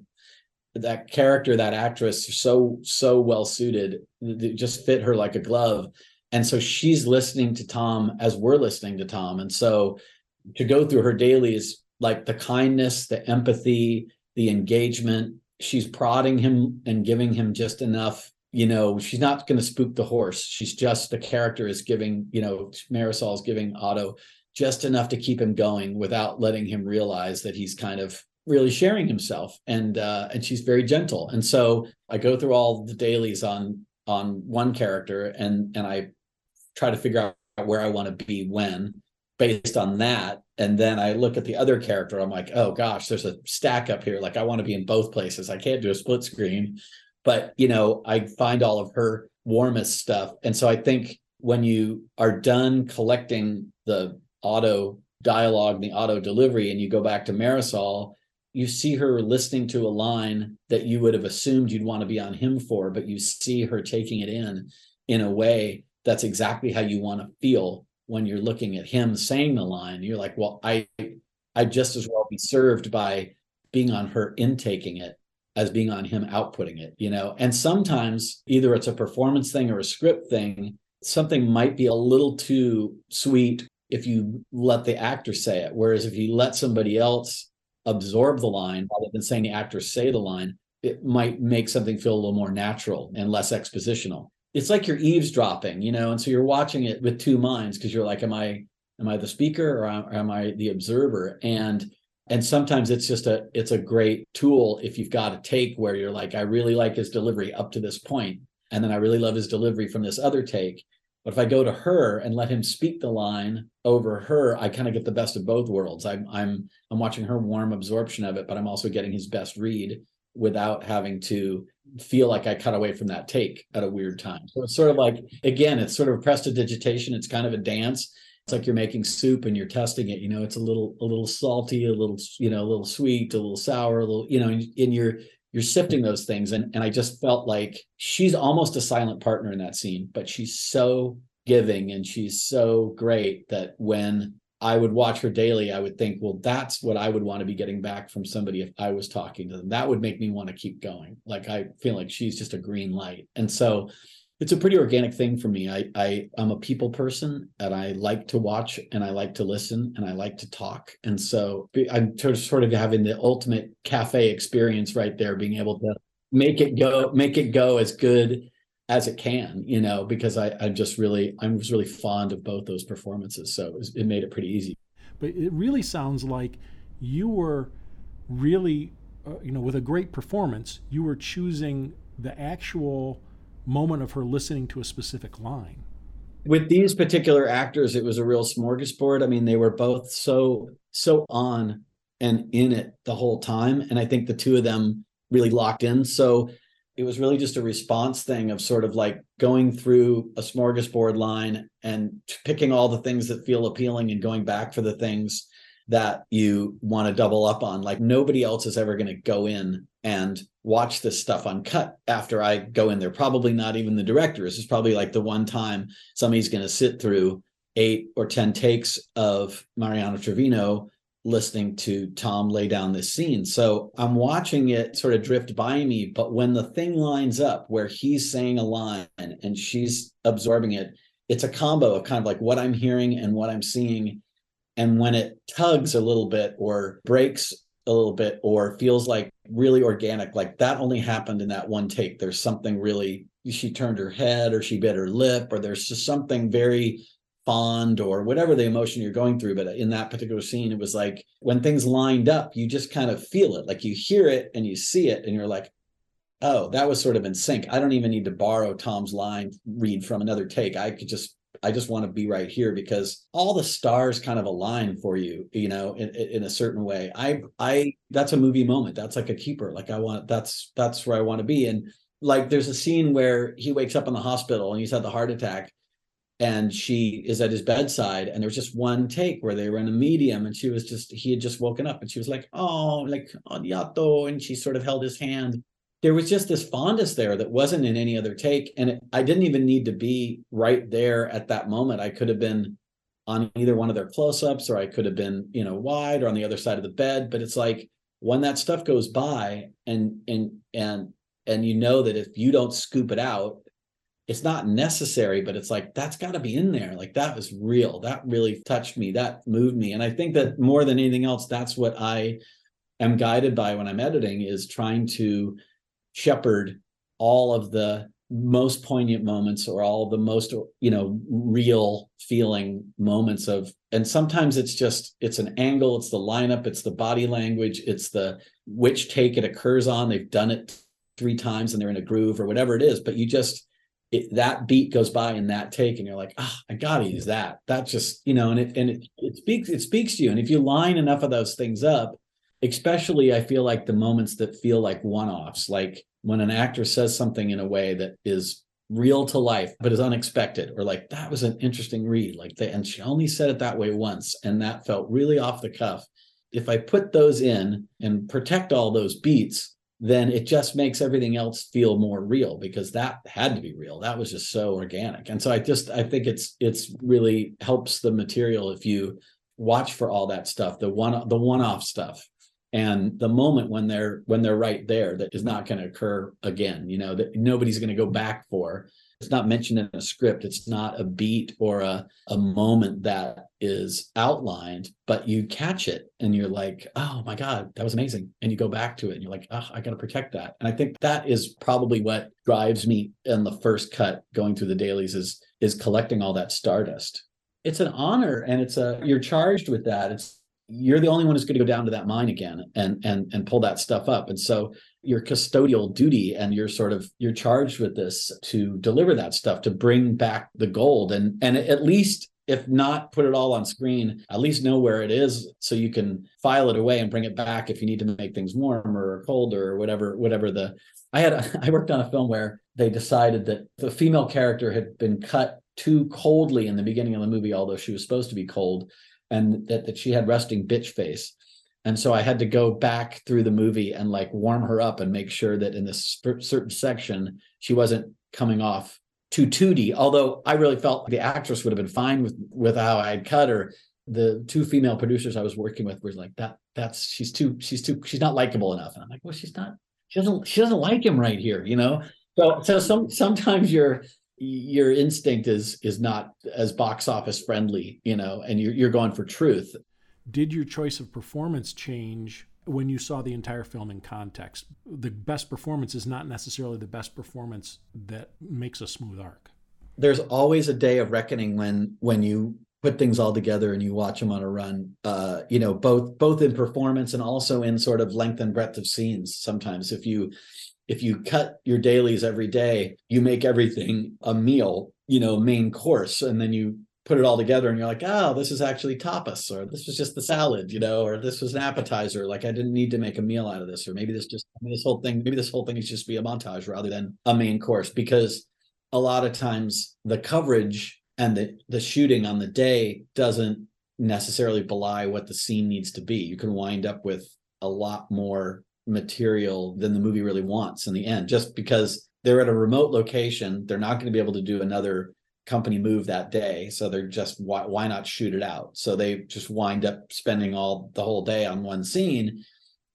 that character that actress so so well suited just fit her like a glove and so she's listening to Tom as we're listening to Tom. And so to go through her dailies, like the kindness, the empathy, the engagement, she's prodding him and giving him just enough. You know, she's not going to spook the horse. She's just the character is giving, you know, Marisol is giving Otto just enough to keep him going without letting him realize that he's kind of really sharing himself and uh and she's very gentle and so i go through all the dailies on on one character and and i try to figure out where I want to be when based on that. And then I look at the other character. I'm like, oh gosh, there's a stack up here. Like I want to be in both places. I can't do a split screen, but you know, I find all of her warmest stuff. And so I think when you are done collecting the Otto dialogue, the Otto delivery, and you go back to Marisol, you see her listening to a line that you would have assumed you'd want to be on him for, but you see her taking it in in a way that's exactly how you want to feel when you're looking at him saying the line. You're like well i i just as well be served by being on her intaking it as being on him outputting it you know? And sometimes either it's a performance thing or a script thing something might be a little too sweet if you let the actor say it. Whereas if you let somebody else absorb the line rather than saying the actor say the line it might make something feel a little more natural and less expositional it's like you're eavesdropping, you know, and so you're watching it with two minds because you're like, am I am I the speaker or am I the observer? And and sometimes it's just a it's a great tool if you've got a take where you're like, I really like his delivery up to this point, and then I really love his delivery from this other take. But if I go to her and let him speak the line over her, I kind of get the best of both worlds. I'm I'm I'm watching her warm absorption of it, but I'm also getting his best read without having to feel like I cut away from that take at a weird time. So it's sort of like, again, it's sort of a prestidigitation. It's kind of a dance. It's like you're making soup and you're testing it. You know, it's a little, a little salty, a little, you know, a little sweet, a little sour, a little, you know, and you're, you're sifting those things. And, and I just felt like she's almost a silent partner in that scene, but she's so giving and she's so great that when I would watch her daily, I would think, well, that's what I would want to be getting back from somebody if I was talking to them. That would make me want to keep going. Like I feel like she's just a green light. And so it's a pretty organic thing for me. I I am a people person and I like to watch and I like to listen and I like to talk. And so I'm sort of having the ultimate cafe experience right there, being able to make it go, make it go as good as it can, you know, because I, I'm just really, I'm just really fond of both those performances. So it, was, it made it pretty easy. But it really sounds like you were really, uh, you know, with a great performance, you were choosing the actual moment of her listening to a specific line. With these particular actors, it was a real smorgasbord. I mean, they were both so, so on and in it the whole time. And I think the two of them really locked in. So it was really just a response thing of sort of like going through a smorgasbord line and picking all the things that feel appealing and going back for the things that you want to double up on. Like nobody else is ever going to go in and watch this stuff uncut after I go in there. Probably not even the director. This is probably like the one time somebody's going to sit through eight or 10 takes of Mariana Treviño listening to Tom lay down this scene. So I'm watching it sort of drift by me, but when the thing lines up where he's saying a line and she's absorbing it, it's a combo of kind of like what I'm hearing and what I'm seeing. And when it tugs a little bit or breaks a little bit or feels like really organic, like that only happened in that one take. There's something really, she turned her head or she bit her lip, or there's just something very fond or whatever the emotion you're going through. But in that particular scene, it was like when things lined up, you just kind of feel it. Like you hear it and you see it, and you're like, oh, that was sort of in sync. I don't even need to borrow Tom's line read from another take. I could just I just want to be right here because all the stars kind of align for you, you know, in, in a certain way. I I that's a movie moment. That's like a keeper. Like I want that's that's where I want to be. And like there's a scene where he wakes up in the hospital and he's had the heart attack and she is at his bedside and there was just one take where they were in a medium and she was just he had just woken up and she was like oh like odiato and she sort of held his hand. There was just this fondness there that wasn't in any other take and it, i didn't even need to be right there at that moment. I could have been on either one of their close-ups or i could have been you know wide or on the other side of the bed but it's like when that stuff goes by and and and and you know that if you don't scoop it out it's not necessary but it's like that's got to be in there. Like that was real. That really touched me. That moved me. And i think that more than anything else that's what i am guided by when i'm editing is trying to shepherd all of the most poignant moments or all the most you know real feeling moments of and sometimes it's just it's an angle it's the lineup it's the body language it's the which take it occurs on. They've done it three times and they're in a groove or whatever it is but you just it, that beat goes by in that take and you're like oh, i gotta use that. That just you know and it and it, it speaks it speaks to you. And if you line enough of those things up especially I feel like the moments that feel like one-offs, like when an actor says something in a way that is real to life but is unexpected or like that was an interesting read like they and she only said it that way once and that felt really off the cuff. If i put those in and protect all those beats then it just makes everything else feel more real because that had to be real. That was just so organic. And so i just i think it's it's really helps the material if you watch for all that stuff the one the one off stuff and the moment when they're when they're right there that is not going to occur again you know that nobody's going to go back for it's not mentioned in a script it's not a beat or a, a moment that is outlined but you catch it and you're like oh my god that was amazing. And you go back to it and you're like oh i got to protect that. And i think that is probably what drives me in the first cut going through the dailies is is collecting all that stardust. It's an honor and it's a you're charged with that. It's you're the only one who's going to go down to that mine again and and and pull that stuff up. And so your custodial duty and you're sort of you're charged with this to deliver that stuff to bring back the gold. And and at least if not put it all on screen at least know where it is so you can file it away and bring it back if you need to make things warmer or colder or whatever whatever the i had a, <laughs> i worked on a film where they decided that the female character had been cut too coldly in the beginning of the movie although she was supposed to be cold and that, that she had resting bitch face. And so i had to go back through the movie and like warm her up and make sure that in this certain section she wasn't coming off too tooty. Although i really felt the actress would have been fine with with how I had cut her. The two female producers i was working with were like that that's she's too she's too she's not likable enough. And i'm like well she's not she doesn't she doesn't like him right here you know? So so some sometimes you're your instinct is is not as box office friendly you know and you're, you're going for truth. Did your choice of performance change when you saw the entire film in context? The best performance is not necessarily the best performance that makes a smooth arc. There's always a day of reckoning when when you put things all together and you watch them on a run uh you know both both in performance and also in sort of length and breadth of scenes sometimes. If you if you cut your dailies every day, you make everything a meal, you know, main course, and then you put it all together and you're like, oh, this is actually tapas, or this was just the salad, you know, or this was an appetizer. Like I didn't need to make a meal out of this, or maybe this just maybe this whole thing, maybe this whole thing is just be a montage rather than a main course. Because a lot of times the coverage and the the shooting on the day doesn't necessarily belie what the scene needs to be. You can wind up with a lot more material than the movie really wants in the end just because they're at a remote location they're not going to be able to do another company move that day so they're just why, why not shoot it out? So they just wind up spending all the whole day on one scene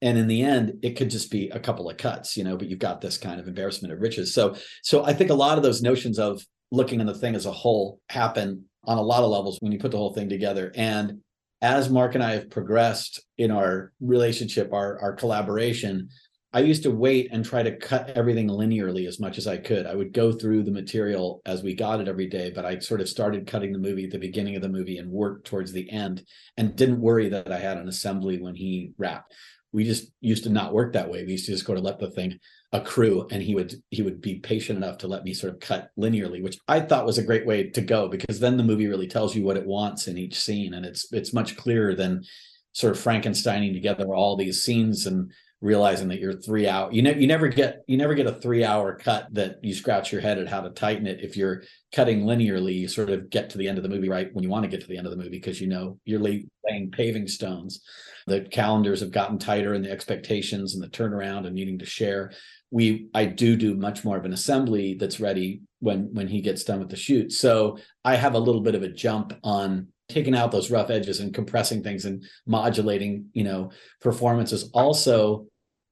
and in the end it could just be a couple of cuts you know but you've got this kind of embarrassment of riches. So so i think a lot of those notions of looking at the thing as a whole happen on a lot of levels when you put the whole thing together and as Marc and I have progressed in our relationship, our, our collaboration, I used to wait and try to cut everything linearly as much as I could. I would go through the material as we got it every day, but I sort of started cutting the movie at the beginning of the movie and worked towards the end and didn't worry that I had an assembly when he wrapped. We just used to not work that way. We used to just go to let the thing accrue and he would he would be patient enough to let me sort of cut linearly, which I thought was a great way to go because then the movie really tells you what it wants in each scene and it's it's much clearer than sort of Frankensteining together all these scenes and realizing that you're three hour you know you never get you never get a three hour cut that you scratch your head at how to tighten it. If you're cutting linearly you sort of get to the end of the movie right when you want to get to the end of the movie because you know you're laying paving stones. The calendars have gotten tighter and the expectations and the turnaround and needing to share we i do do much more of an assembly that's ready when when he gets done with the shoot. So i have a little bit of a jump on taking out those rough edges and compressing things and modulating you know performances. Also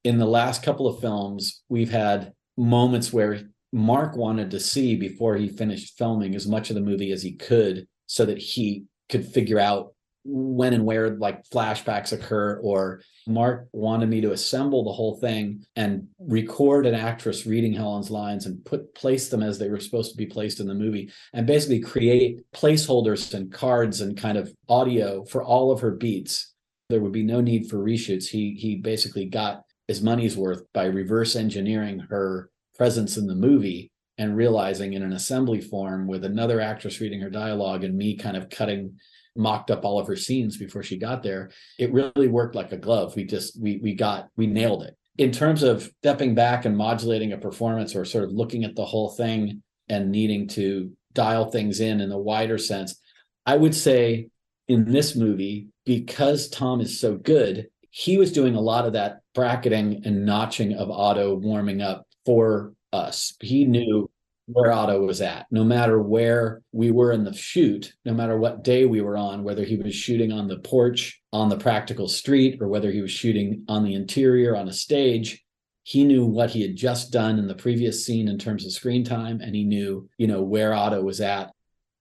in the last couple of films we've had moments where Marc wanted to see before he finished filming as much of the movie as he could so that he could figure out when and where like flashbacks occur or Marc wanted me to assemble the whole thing and record an actress reading helen's lines and put place them as they were supposed to be placed in the movie and basically create placeholders and cards and kind of audio for all of her beats. There would be no need for reshoots. He he basically got his money's worth by reverse engineering her presence in the movie and realizing in an assembly form with another actress reading her dialogue and me kind of cutting mocked up all of her scenes before she got there it really worked like a glove. We just we we got we nailed it. In terms of stepping back and modulating a performance or sort of looking at the whole thing and needing to dial things in in a wider sense i would say in this movie because tom is so good he was doing a lot of that bracketing and notching of Otto warming up for us. He knew where Otto was at, no matter where we were in the shoot, no matter what day we were on, whether he was shooting on the porch on the practical street or whether he was shooting on the interior on a stage. He knew what he had just done in the previous scene in terms of screen time, and he knew, you know, where Otto was at.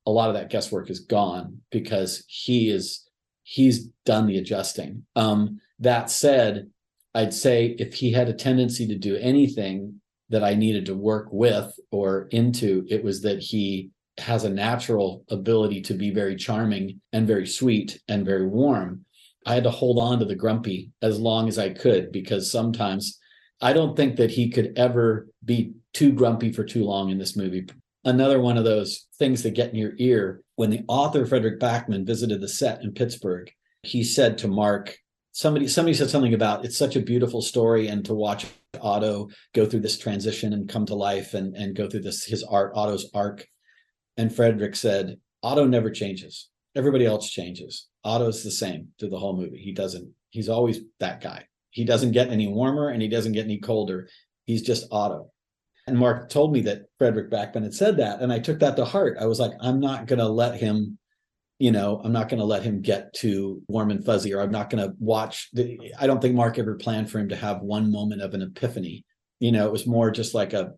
A lot of that guesswork is gone because he is he's done the adjusting. Um, that said, I'd say if he had a tendency to do anything that I needed to work with or into. It was that he has a natural ability to be very charming and very sweet and very warm. I had to hold on to the grumpy as long as I could because sometimes I don't think that he could ever be too grumpy for too long in this movie. Another one of those things that get in your ear when the author Fredrik Backman visited the set in Pittsburgh, he said to Marc, somebody somebody said something about it's such a beautiful story and to watch Otto go through this transition and come to life and and go through this his art Otto's arc. And Fredrik said, Otto never changes. Everybody else changes. Otto's the same through the whole movie. He doesn't. He's always that guy. He doesn't get any warmer and he doesn't get any colder. He's just Otto. And Marc told me that Fredrik Backman had said that, and I took that to heart. I was like, I'm not going to let him you know, I'm not going to let him get too warm and fuzzy, or I'm not going to watch. The, I don't think Marc ever planned for him to have one moment of an epiphany. You know, it was more just like a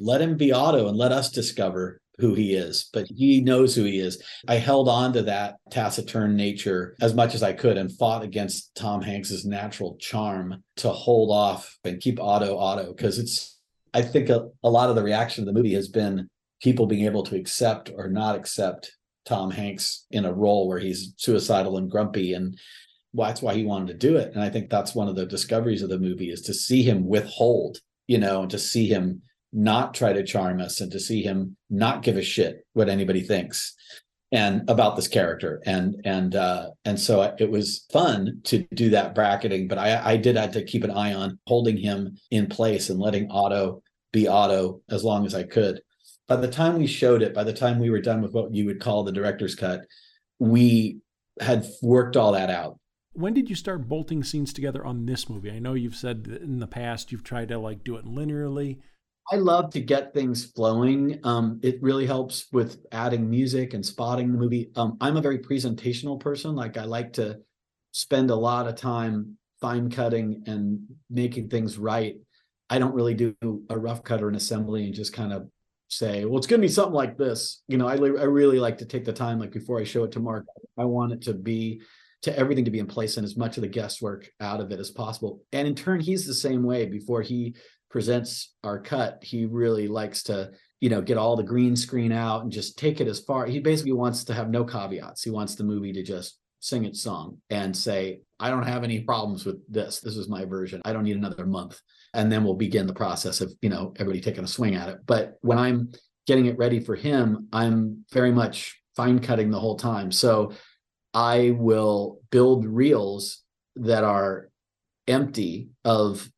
let him be Otto and let us discover who he is, but he knows who he is. I held on to that taciturn nature as much as I could and fought against Tom Hanks's natural charm to hold off and keep Otto Otto because it's I think a, a lot of the reaction of the movie has been people being able to accept or not accept Tom Hanks in a role where he's suicidal and grumpy and well, that's why he wanted to do it. And I think that's one of the discoveries of the movie is to see him withhold, you know, and to see him not try to charm us and to see him not give a shit what anybody thinks and about this character and and uh and so it was fun to do that bracketing but i i did have to keep an eye on holding him in place and letting otto be otto as long as i could by the time we showed it, by the time we were done with what you would call the director's cut, we had worked all that out. When did you start bolting scenes together on this movie? I know you've said in the past you've tried to like do it linearly. I love to get things flowing. Um, it really helps with adding music and spotting the movie. Um, I'm a very presentational person. Like I like to spend a lot of time fine cutting and making things right. I don't really do a rough cut or an assembly and just kind of say, well, it's going to be something like this. You know, I, I really like to take the time, like before I show it to Marc, I want it to be to everything to be in place and as much of the guesswork out of it as possible. And in turn, he's the same way. Before he presents our cut, he really likes to, you know, get all the green screen out and just take it as far. He basically wants to have no caveats. He wants the movie to just sing its song and say, I don't have any problems with this. This is my version. I don't need another month. And then we'll begin the process of, you know, everybody taking a swing at it. But when I'm getting it ready for him, I'm very much fine cutting the whole time. So I will build reels that are empty of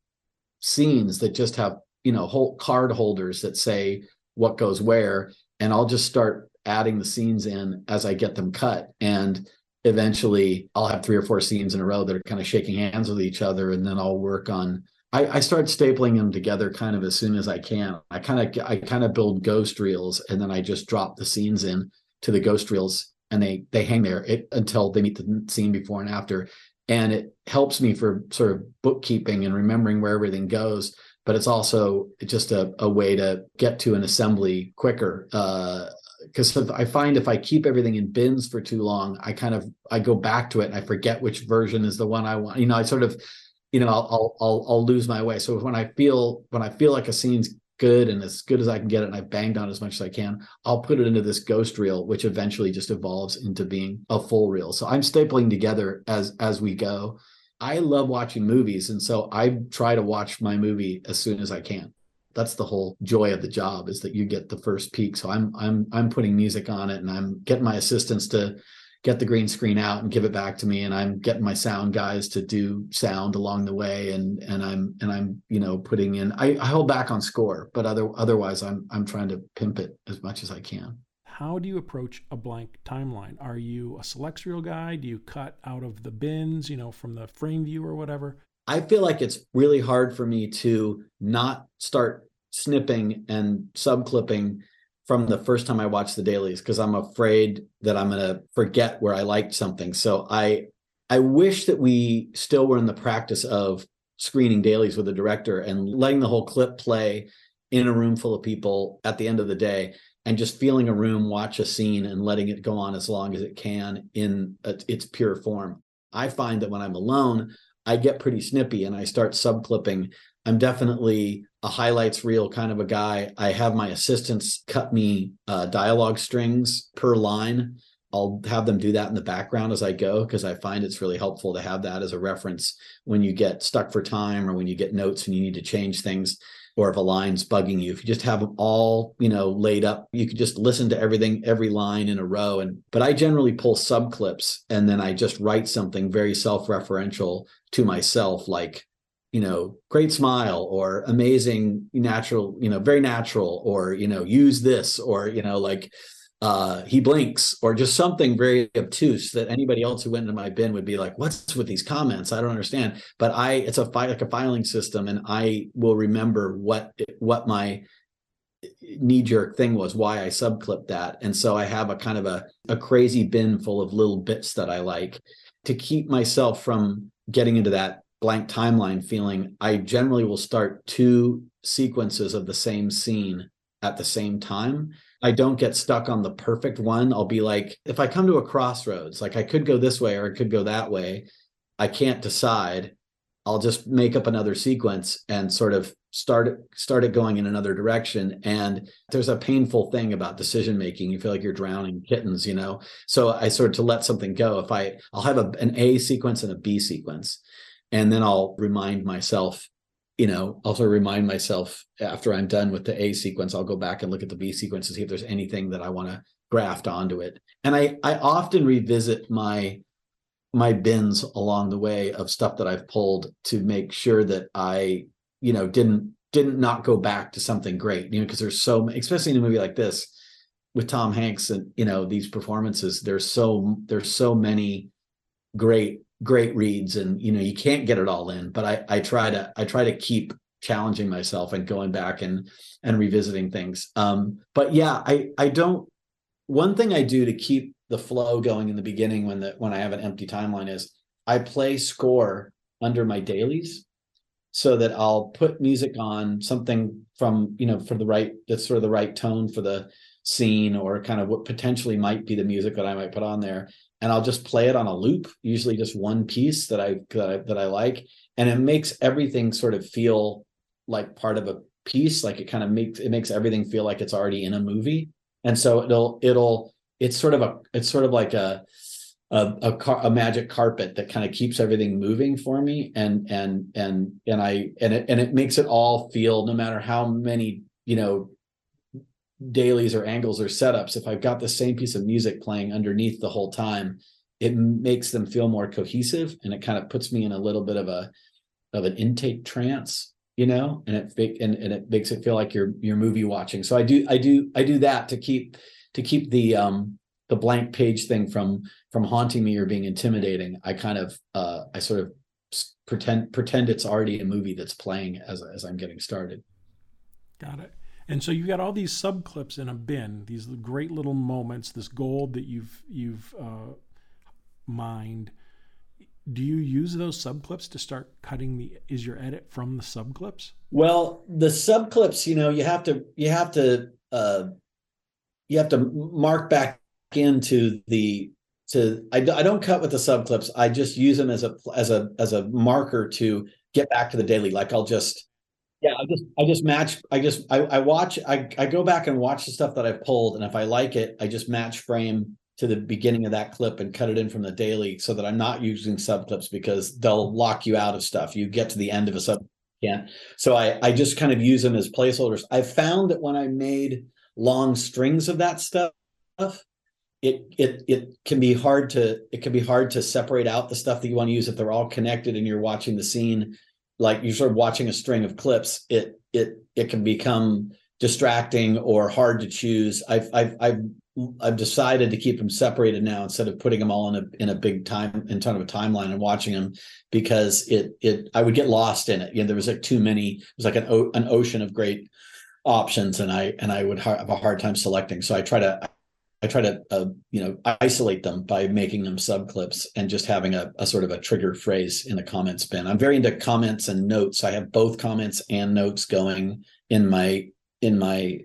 scenes that just have, you know, whole card holders that say what goes where. And I'll just start adding the scenes in as I get them cut. And eventually I'll have three or four scenes in a row that are kind of shaking hands with each other. And then I'll work on I, I start stapling them together kind of as soon as I can. I kind of I kind of build ghost reels and then I just drop the scenes in to the ghost reels and they they hang there it, until they meet the scene before and after. And it helps me for sort of bookkeeping and remembering where everything goes. But it's also just a, a way to get to an assembly quicker. because uh, I find if I keep everything in bins for too long, I kind of I go back to it and I forget which version is the one I want. You know, I sort of you know I'll I'll I'll lose my way. So when I feel when I feel like a scene's good and as good as I can get it, and I've banged on as much as I can, I'll put it into this ghost reel, which eventually just evolves into being a full reel. So I'm stapling together as as we go. I love watching movies, and so I try to watch my movie as soon as I can. That's the whole joy of the job is that you get the first peek. So I'm I'm I'm putting music on it, and I'm getting my assistants to get the green screen out and give it back to me and i'm getting my sound guys to do sound along the way and and i'm and i'm you know putting in i, I hold back on score but other otherwise i'm i'm trying to pimp it as much as i can. How do you approach a blank timeline? Are you a select guy? Do you cut out of the bins you know from the frame view or whatever? I feel like it's really hard for me to not start snipping and subclipping from the first time I watched the dailies because I'm afraid that I'm going to forget where I liked something. So I I wish that we still were in the practice of screening dailies with a director and letting the whole clip play in a room full of people at the end of the day and just feeling a room watch a scene and letting it go on as long as it can in a, its pure form. I find that when I'm alone, I get pretty snippy and I start subclipping. I'm definitely a highlights reel kind of a guy. I have my assistants cut me uh, dialogue strings per line. I'll have them do that in the background as I go because I find it's really helpful to have that as a reference when you get stuck for time or when you get notes and you need to change things or if a line's bugging you. If you just have them all, you know, laid up, you could just listen to everything, every line in a row. And but I generally pull sub clips and then I just write something very self-referential to myself, like you know, great smile or amazing natural, you know, very natural, or, you know, use this, or, you know, like uh he blinks, or just something very obtuse that anybody else who went into my bin would be like, what's with these comments? I don't understand. But I it's a fi- like a filing system, and I will remember what what my knee jerk thing was why I subclipped that. And so I have a kind of a, a crazy bin full of little bits that I like to keep myself from getting into that blank timeline feeling, I generally will start two sequences of the same scene at the same time. I don't get stuck on the perfect one. I'll be like, if I come to a crossroads, like I could go this way or I could go that way, I can't decide. I'll just make up another sequence and sort of start it, start it going in another direction. And there's a painful thing about decision making. You feel like you're drowning kittens, you know. So I sort of to let something go. If I I'll have a, an A sequence and a B sequence, and then I'll remind myself, you know, also remind myself after I'm done with the A sequence, I'll go back and look at the B sequence to see if there's anything that I want to graft onto it. And I I often revisit my my bins along the way of stuff that I've pulled to make sure that I, you know, didn't didn't not go back to something great, you know, because there's so especially in a movie like this with Tom Hanks and you know these performances, there's so there's so many great great reads and you know you can't get it all in but i i try to i try to keep challenging myself and going back and and revisiting things. Um but yeah i i don't one thing i do to keep the flow going in the beginning when the when i have an empty timeline is i play score under my dailies so that i'll put music on something from you know for the right that's sort of the right tone for the scene or kind of what potentially might be the music that i might put on there and I'll just play it on a loop, usually just one piece that I that I, that I like, and it makes everything sort of feel like part of a piece. Like it kind of makes it makes everything feel like it's already in a movie, and so it'll it'll it's sort of a it's sort of like a a, a, car, a magic carpet that kind of keeps everything moving for me and and and and I and it and it makes it all feel no matter how many you know dailies or angles or setups if I've got the same piece of music playing underneath the whole time it makes them feel more cohesive and it kind of puts me in a little bit of a of an intake trance you know and it and, and it makes it feel like you're you're movie watching. So I do I do I do that to keep to keep the um the blank page thing from from haunting me or being intimidating. I kind of uh i sort of pretend pretend it's already a movie that's playing as as i'm getting started. Got it and so you've got all these sub clips in a bin these great little moments this gold that you've you've uh, mined. Do you use those sub clips to start cutting the is your edit from the sub clips well the sub clips you know you have to you have to uh you have to mark back into the to I, I don't cut with the sub clips i just use them as a as a as a marker to get back to the daily. Like i'll just yeah i just i just match i just i, I watch I, I go back and watch the stuff that i've pulled and if i like it i just match frame to the beginning of that clip and cut it in from the daily so that i'm not using sub clips because they'll lock you out of stuff. You get to the end of a sub yeah so i i just kind of use them as placeholders. I've found that when i made long strings of that stuff it it it can be hard to it can be hard to separate out the stuff that you want to use if they're all connected and you're watching the scene like you're sort of watching a string of clips it it it can become distracting or hard to choose i've i've i've I've decided to keep them separated now instead of putting them all in a in a big time in front of a timeline and watching them because it it I would get lost in it. You know, there was like too many. It was like an an ocean of great options, and I and I would have a hard time selecting. So I try to I try to uh, you know isolate them by making them sub clips and just having a, a, sort of a trigger phrase in the comments bin. I'm very into comments and notes. I have both comments and notes going in my in my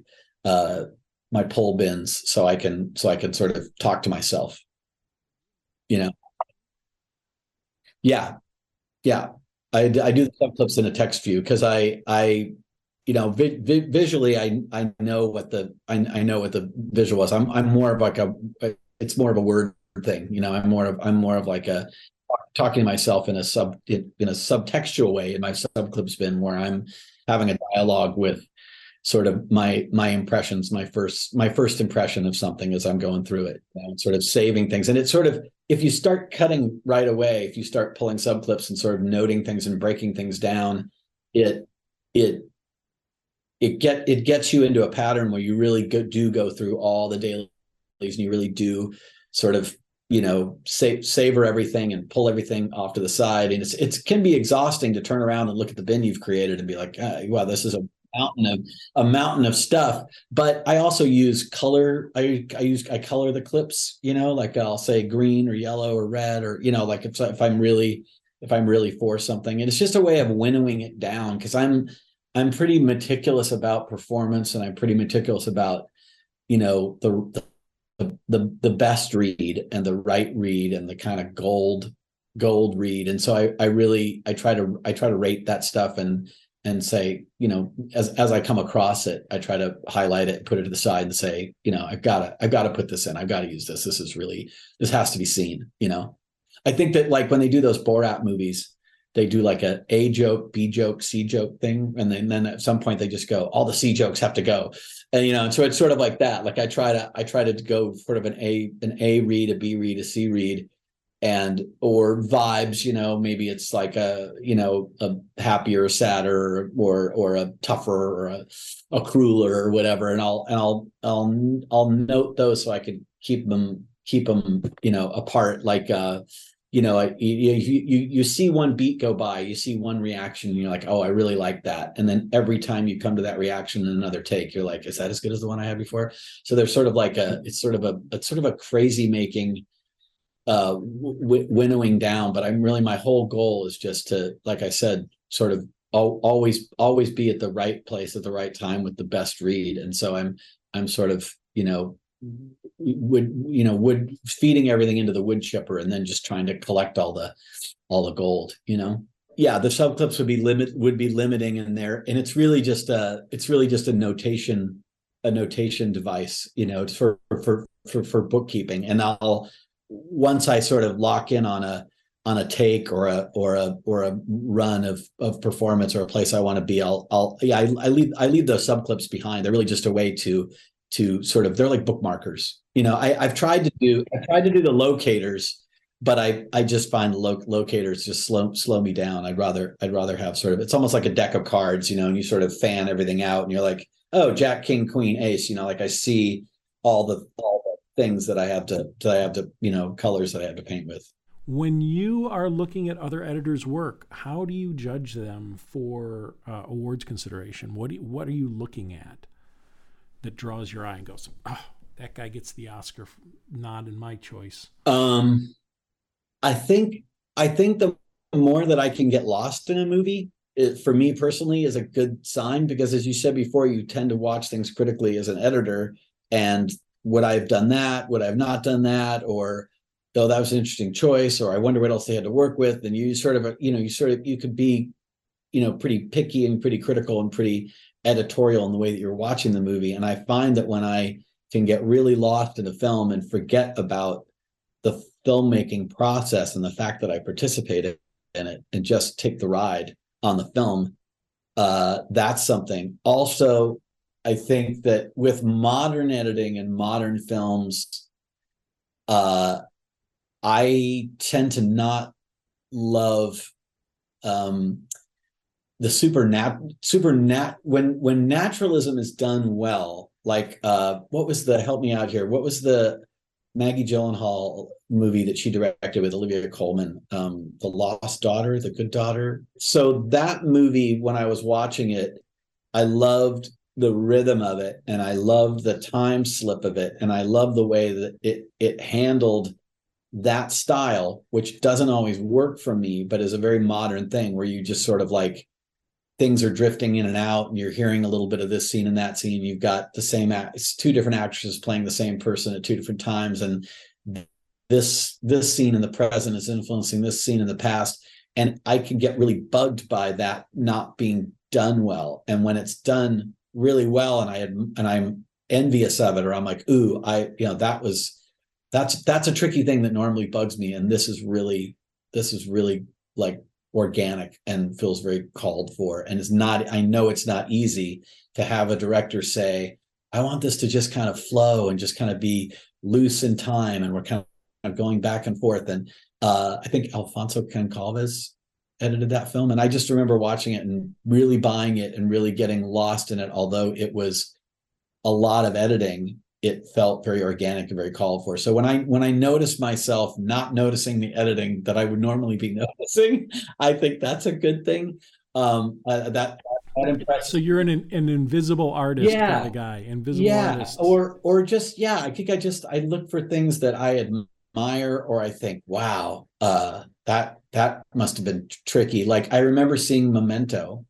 uh, my pull bins, so I can so I can sort of talk to myself. You know. Yeah, yeah. I, I do the sub clips in a text view because I I you know, vi- vi- visually, I I know what the I, I know what the visual was. I'm I'm more of like a it's more of a word thing. You know, I'm more of I'm more of like a talking to myself in a sub in, a subtextual way in my subclips bin where I'm having a dialogue with sort of my my impressions my first my first impression of something as i'm going through it you know, sort of saving things and it's sort of if you start cutting right away if you start pulling subclips and sort of noting things and breaking things down it it it get it gets you into a pattern where you really go, do go through all the dailies and you really do sort of you know sa- savor everything and pull everything off to the side. And it's it can be exhausting to turn around and look at the bin you've created and be like oh, wow this is a mountain of a mountain of stuff. But i also use color i i use i color the clips you know like i'll say green or yellow or red or you know like if, if i'm really if i'm really for something. And it's just a way of winnowing it down because i'm I'm pretty meticulous about performance, and I'm pretty meticulous about, you know, the the the, the best read and the right read and the kind of gold gold read. And so I I really I try to I try to rate that stuff and and say, you know, as as I come across it, I try to highlight it, put it to the side, and say, you know, I've got to I've got to put this in. I've got to use this. This is really this has to be seen. You know, I think that like when they do those Borat movies they do like a A joke, B joke, C joke thing, and then, then at some point they just go, all the C jokes have to go, and you know, so it's sort of like that. Like I try to, I try to go sort of an A, an A read, a B read, a C read, and or vibes. You know, maybe it's like a, you know, a happier, sadder, or or a tougher, or a, a crueler, or whatever. And I'll and I'll I'll I'll note those so I can keep them keep them you know apart. Like uh you know, you, you you see one beat go by, you see one reaction, and you're like, oh, I really like that. And then every time you come to that reaction in another take, you're like, is that as good as the one I had before? So there's sort of like a, it's sort of a, it's sort of a crazy making, uh, w- winnowing down. But I'm really, my whole goal is just to, like I said, sort of always, always be at the right place at the right time with the best read. And so I'm, I'm sort of, you know, wood you know wood feeding everything into the wood chipper and then just trying to collect all the all the gold you know? Yeah the subclips would be limit would be limiting in there and it's really just a it's really just a notation a notation device you know for for for for bookkeeping. And i'll once i sort of lock in on a on a take or a or a or a run of of performance or a place i want to be i'll i'll yeah I, I leave i leave those subclips behind. They're really just a way to to sort of they're like bookmarkers you know I, i've tried to do i tried to do the locators but I I just find lo- locators just slow slow me down. I'd rather I'd rather have sort of it's almost like a deck of cards, you know, and you sort of fan everything out, and you're like, oh, Jack, King, Queen, Ace, you know, like I see all the all the things that I have to that I have to you know colors that I have to paint with. When you are looking at other editors' work, how do you judge them for uh, awards consideration? What you, what are you looking at that draws your eye and goes, oh, that guy gets the Oscar nod in my choice? Um I think I think the more that I can get lost in a movie, it, for me personally, is a good sign because, as you said before, you tend to watch things critically as an editor. And would I have done that? Would I have not done that? Or though that was an interesting choice, or I wonder what else they had to work with. And you sort of, you know, you sort of you could be, you know, pretty picky and pretty critical and pretty editorial in the way that you're watching the movie. And I find that when I can get really lost in a film and forget about the filmmaking process and the fact that I participated in it and just take the ride on the film, uh, that's something. Also, I think that with modern editing and modern films, uh, I tend to not love um, the super nat super nat when when naturalism is done well. Like uh, what was the help me out here? What was the Maggie Gyllenhaal movie that she directed with Olivia Colman, um, The Lost Daughter, The Good Daughter. So that movie, when I was watching it, I loved the rhythm of it and I loved the time slip of it. And I love the way that it it handled that style, which doesn't always work for me, but is a very modern thing where you just sort of like things are drifting in and out and you're hearing a little bit of this scene and that scene you've got the same it's two different actresses playing the same person at two different times and this this scene in the present is influencing this scene in the past and i can get really bugged by that not being done well and when it's done really well and i and i'm envious of it or i'm like ooh i you know that was that's that's a tricky thing that normally bugs me and this is really this is really like organic and feels very called for. And it's not i know it's not easy to have a director say i want this to just kind of flow and just kind of be loose in time and we're kind of going back and forth. And uh, i think Affonso Gonçalves edited that film and i just remember watching it and really buying it and really getting lost in it although it was a lot of editing it felt very organic and very called for. So when I when I noticed myself not noticing the editing that I would normally be <laughs> noticing, I think that's a good thing. Um, uh, that that impressed. So you're an an invisible artist yeah. kind of guy, invisible yeah. artist. or or just yeah. I think I just I look for things that I admire or I think, wow, uh, that that must have been tricky. Like I remember seeing Memento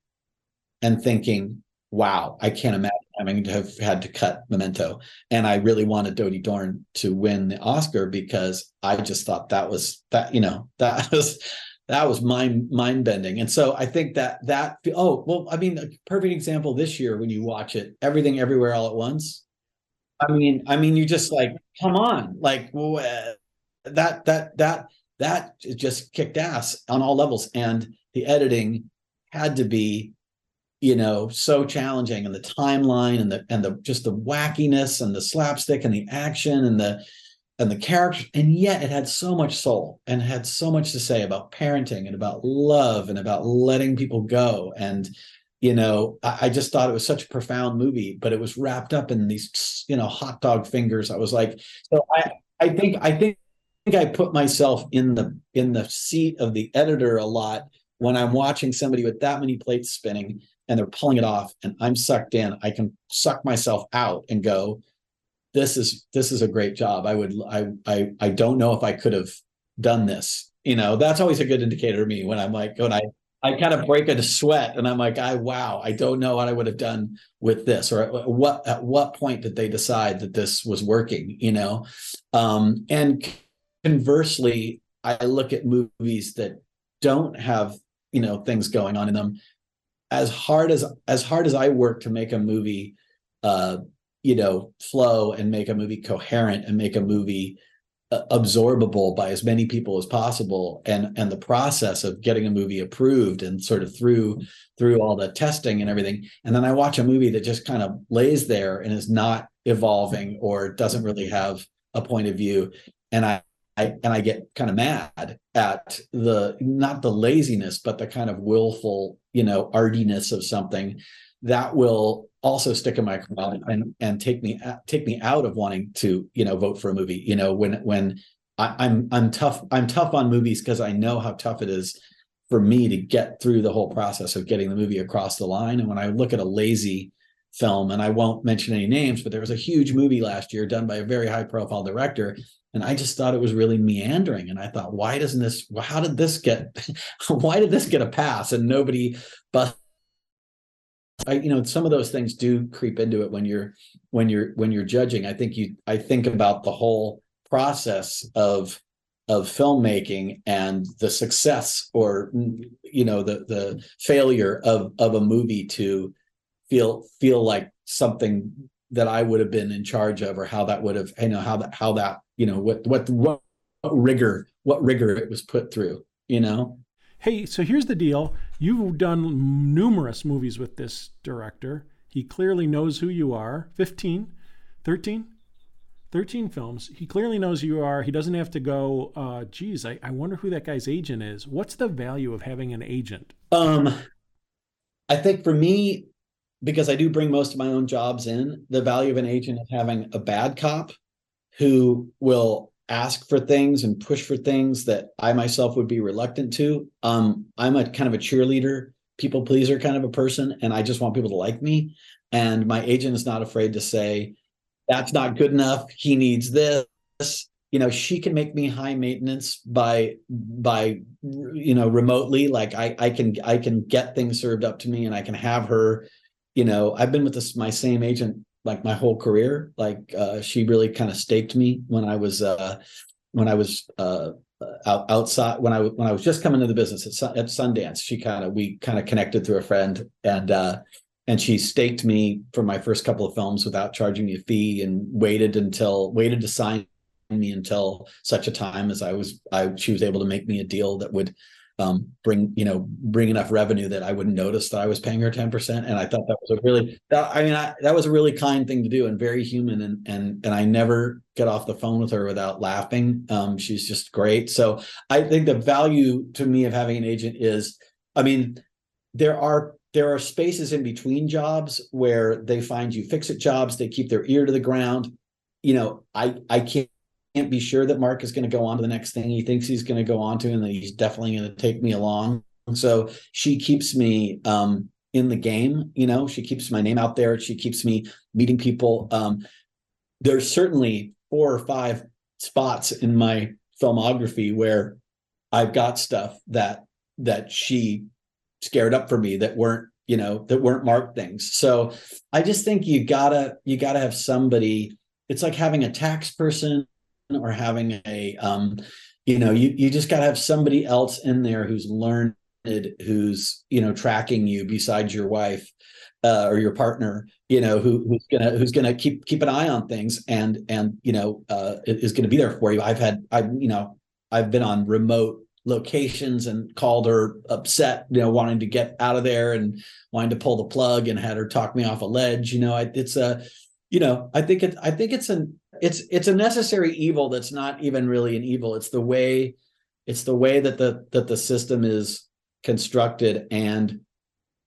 and thinking, wow, I can't imagine having to have had to cut Memento. And I really wanted Dodie Dorn to win the Oscar because I just thought that was that, you know, <laughs> that was that was mind mind bending. And so I think that that oh well, I mean, a perfect example this year when you watch it, everything everywhere all at once. I mean, I mean, you just like, come on, like that that that that just kicked ass on all levels. And the editing had to be you know so challenging and the timeline and the and the just the wackiness and the slapstick and the action and the and the character and yet it had so much soul and had so much to say about parenting and about love and about letting people go and you know I, I just thought it was such a profound movie but it was wrapped up in these you know hot dog fingers. I was like so i i think i think I put myself in the in the seat of the editor a lot when I'm watching somebody with that many plates spinning and they're pulling it off and I'm sucked in, I can suck myself out and go, this is this is a great job. I would I I I don't know if I could have done this. You know, that's always a good indicator to me when I'm like when I I kind of break a sweat and I'm like, I wow, I don't know what I would have done with this, or at what at what point did they decide that this was working, you know? Um, and conversely, I look at movies that don't have you know things going on in them. As hard as as hard as I work to make a movie, uh, you know, flow and make a movie coherent and make a movie absorbable by as many people as possible and and the process of getting a movie approved and sort of through through all the testing and everything. And then i watch a movie that just kind of lays there and is not evolving or doesn't really have a point of view. And i, I and i get kind of mad at the not the laziness but the kind of willful you know artiness of something that will also stick in my craw and and take me take me out of wanting to you know vote for a movie. You know when when I, am I'm, I'm tough I'm tough on movies because I know how tough it is for me to get through the whole process of getting the movie across the line. And when I look at a lazy film and I won't mention any names but there was a huge movie last year done by a very high profile director and I just thought it was really meandering and I thought why doesn't this how did this get <laughs> why did this get a pass and nobody but I, you know, some of those things do creep into it when you're when you're when you're judging. I think you I think about the whole process of of filmmaking and the success or you know the the failure of of a movie to feel feel like something that I would have been in charge of or how that would have you know how that how that you know what what what rigor what rigor it was put through you know hey, so here's the deal. You've done numerous movies with this director. He clearly knows who you are. 15, 13, 13 films. He clearly knows who you are. He doesn't have to go, uh, geez, I, I wonder who that guy's agent is. What's the value of having an agent? Um, I think for me, because I do bring most of my own jobs in, the value of an agent is having a bad cop who will ask for things and push for things that I myself would be reluctant to. Um, I'm a kind of a cheerleader, people pleaser kind of a person, and I just want people to like me. And my agent is not afraid to say, that's not good enough. He needs this. You know, she can make me high maintenance by by you know remotely. Like I I can I can get things served up to me and I can have her. You know, I've been with this my same agent like my whole career. Like uh, she really kind of staked me when I was uh, when I was uh, out, outside when I when I was just coming to the business at, at Sundance. She kind of we kind of connected through a friend and uh, and she staked me for my first couple of films without charging me a fee and waited until waited to sign me until such a time as I was I she was able to make me a deal that would um, bring you know bring enough revenue that I wouldn't notice that I was paying her ten percent. And I thought that was a really that, I mean I, that was a really kind thing to do and very human. And and and I never get off the phone with her without laughing. Um, she's just great. So I think the value to me of having an agent is, I mean, there are there are spaces in between jobs where they find you fix it jobs. They keep their ear to the ground. You know, I I can't can't be sure that Marc is going to go on to the next thing he thinks he's going to go on to, and that he's definitely going to take me along. So she keeps me um, in the game. You know, she keeps my name out there. She keeps me meeting people. Um, there's certainly four or five spots in my filmography where I've got stuff that that she scared up for me that weren't you know that weren't marked things. So I just think you gotta you gotta have somebody. It's like having a tax person or having a um, you know you you just got to have somebody else in there who's learned who's you know tracking you besides your wife uh, or your partner you know who, who's gonna who's gonna keep keep an eye on things and and you know uh, is gonna be there for you. I've had i you know i've been on remote locations and called her upset you know wanting to get out of there and wanting to pull the plug and had her talk me off a ledge you know it's a you know i think it i think it's an it's it's a necessary evil that's not even really an evil. It's the way it's the way that the that the system is constructed and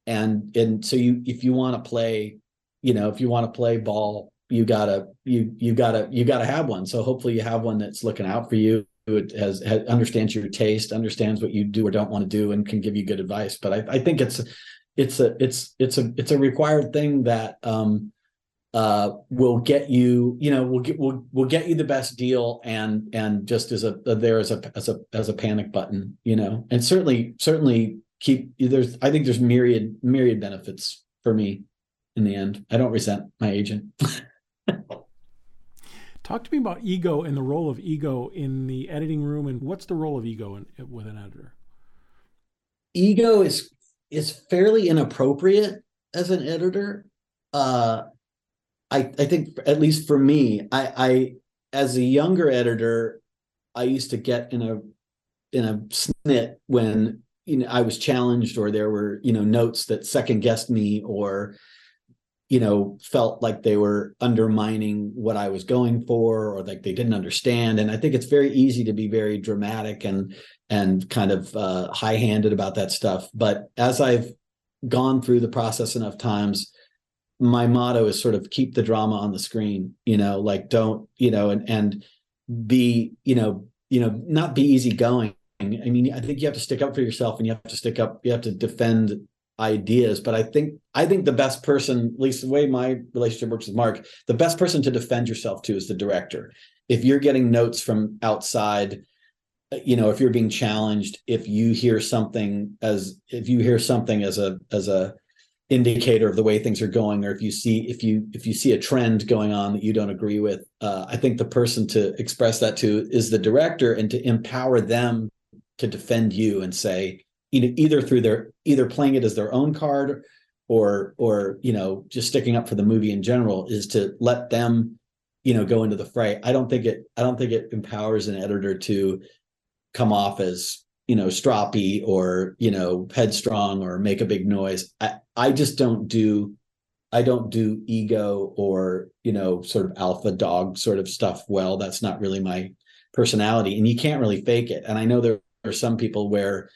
and and so you if you want to play you know if you want to play ball you gotta you you gotta you gotta have one. So hopefully you have one that's looking out for you. It has, has understands your taste understands what you do or don't want to do and can give you good advice. But i, I think it's it's a it's it's a it's a required thing that um uh, will get you, you know, will get will will get you the best deal and and just as a, there as a as a as a panic button, you know, and certainly certainly keep there's i think there's myriad myriad benefits for me in the end. I don't resent my agent. <laughs> Talk to me about ego and the role of ego in the editing room and what's the role of ego in, with an editor? Ego is is fairly inappropriate as an editor. Uh i i think at least for me i i as a younger editor i used to get in a in a snit when you know I was challenged or there were you know notes that second guessed me or you know felt like they were undermining what I was going for or like they didn't understand. And I think it's very easy to be very dramatic and and kind of uh, high-handed about that stuff. But as I've gone through the process enough times my motto is sort of keep the drama on the screen you know like don't you know and and be you know you know not be easygoing I mean, I think you have to stick up for yourself and you have to stick up, you have to defend ideas. But I think I think the best person, at least the way my relationship works with Marc, the best person to defend yourself to is the director. If you're getting notes from outside, you know, if you're being challenged, if you hear something as if you hear something as a as a indicator of the way things are going or if you see if you if you see a trend going on that you don't agree with uh, i think the person to express that to is the director and to empower them to defend you and say you know either through their either playing it as their own card or or you know just sticking up for the movie in general is to let them you know go into the fray. I don't think it i don't think it empowers an editor to come off as you know stroppy or you know headstrong or make a big noise. I i just don't do i don't do ego or you know sort of alpha dog sort of stuff well. That's not really my personality and you can't really fake it. And i know there are some people where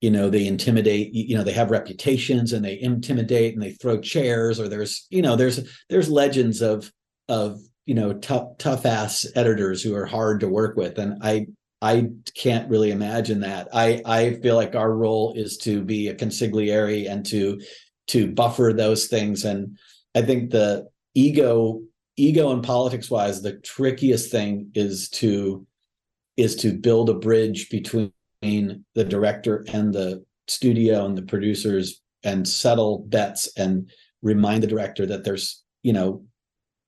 you know they intimidate you know they have reputations and they intimidate and they throw chairs or there's you know there's there's legends of of you know tough tough ass editors who are hard to work with and i i can't really imagine that. I i feel like our role is to be a consigliere and to to buffer those things. And i think the ego ego and politics wise the trickiest thing is to is to build a bridge between the director and the studio and the producers and settle bets and remind the director that there's you know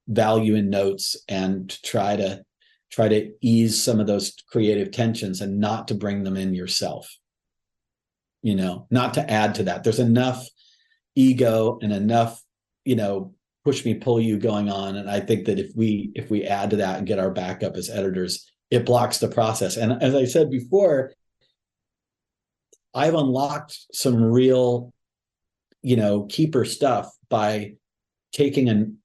value in notes and try to try to ease some of those creative tensions and not to bring them in yourself. You know not to add to that. There's enough ego and enough you know push me pull you going on and i think that if we if we add to that and get our backup as editors it blocks the process and as i said before I've unlocked some real, you know, keeper stuff by taking an,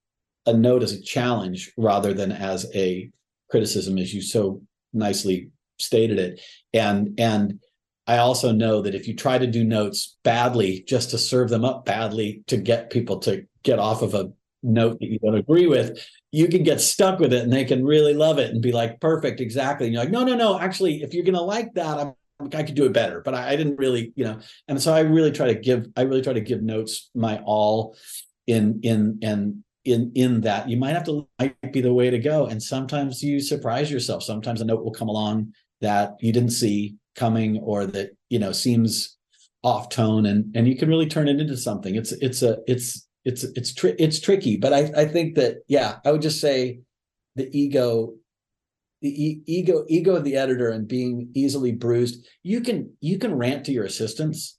a note as a challenge rather than as a criticism, as you so nicely stated it. And and I also know that if you try to do notes badly just to serve them up badly to get people to get off of a note that you don't agree with, you can get stuck with it and they can really love it and be like, perfect, exactly. And you're like, no, no, no. Actually, if you're gonna like that, I'm I could do it better, but I, I, didn't really, you know. And so I really try to give, I really try to give notes my all in in and in in that you might have to might be the way to go. And sometimes you surprise yourself. Sometimes a note will come along that you didn't see coming or that you know seems off tone, and and you can really turn it into something. It's it's a it's it's it's tri- it's tricky, but I I think that yeah, I would just say the ego the e- ego ego of the editor and being easily bruised. You can you can rant to your assistants.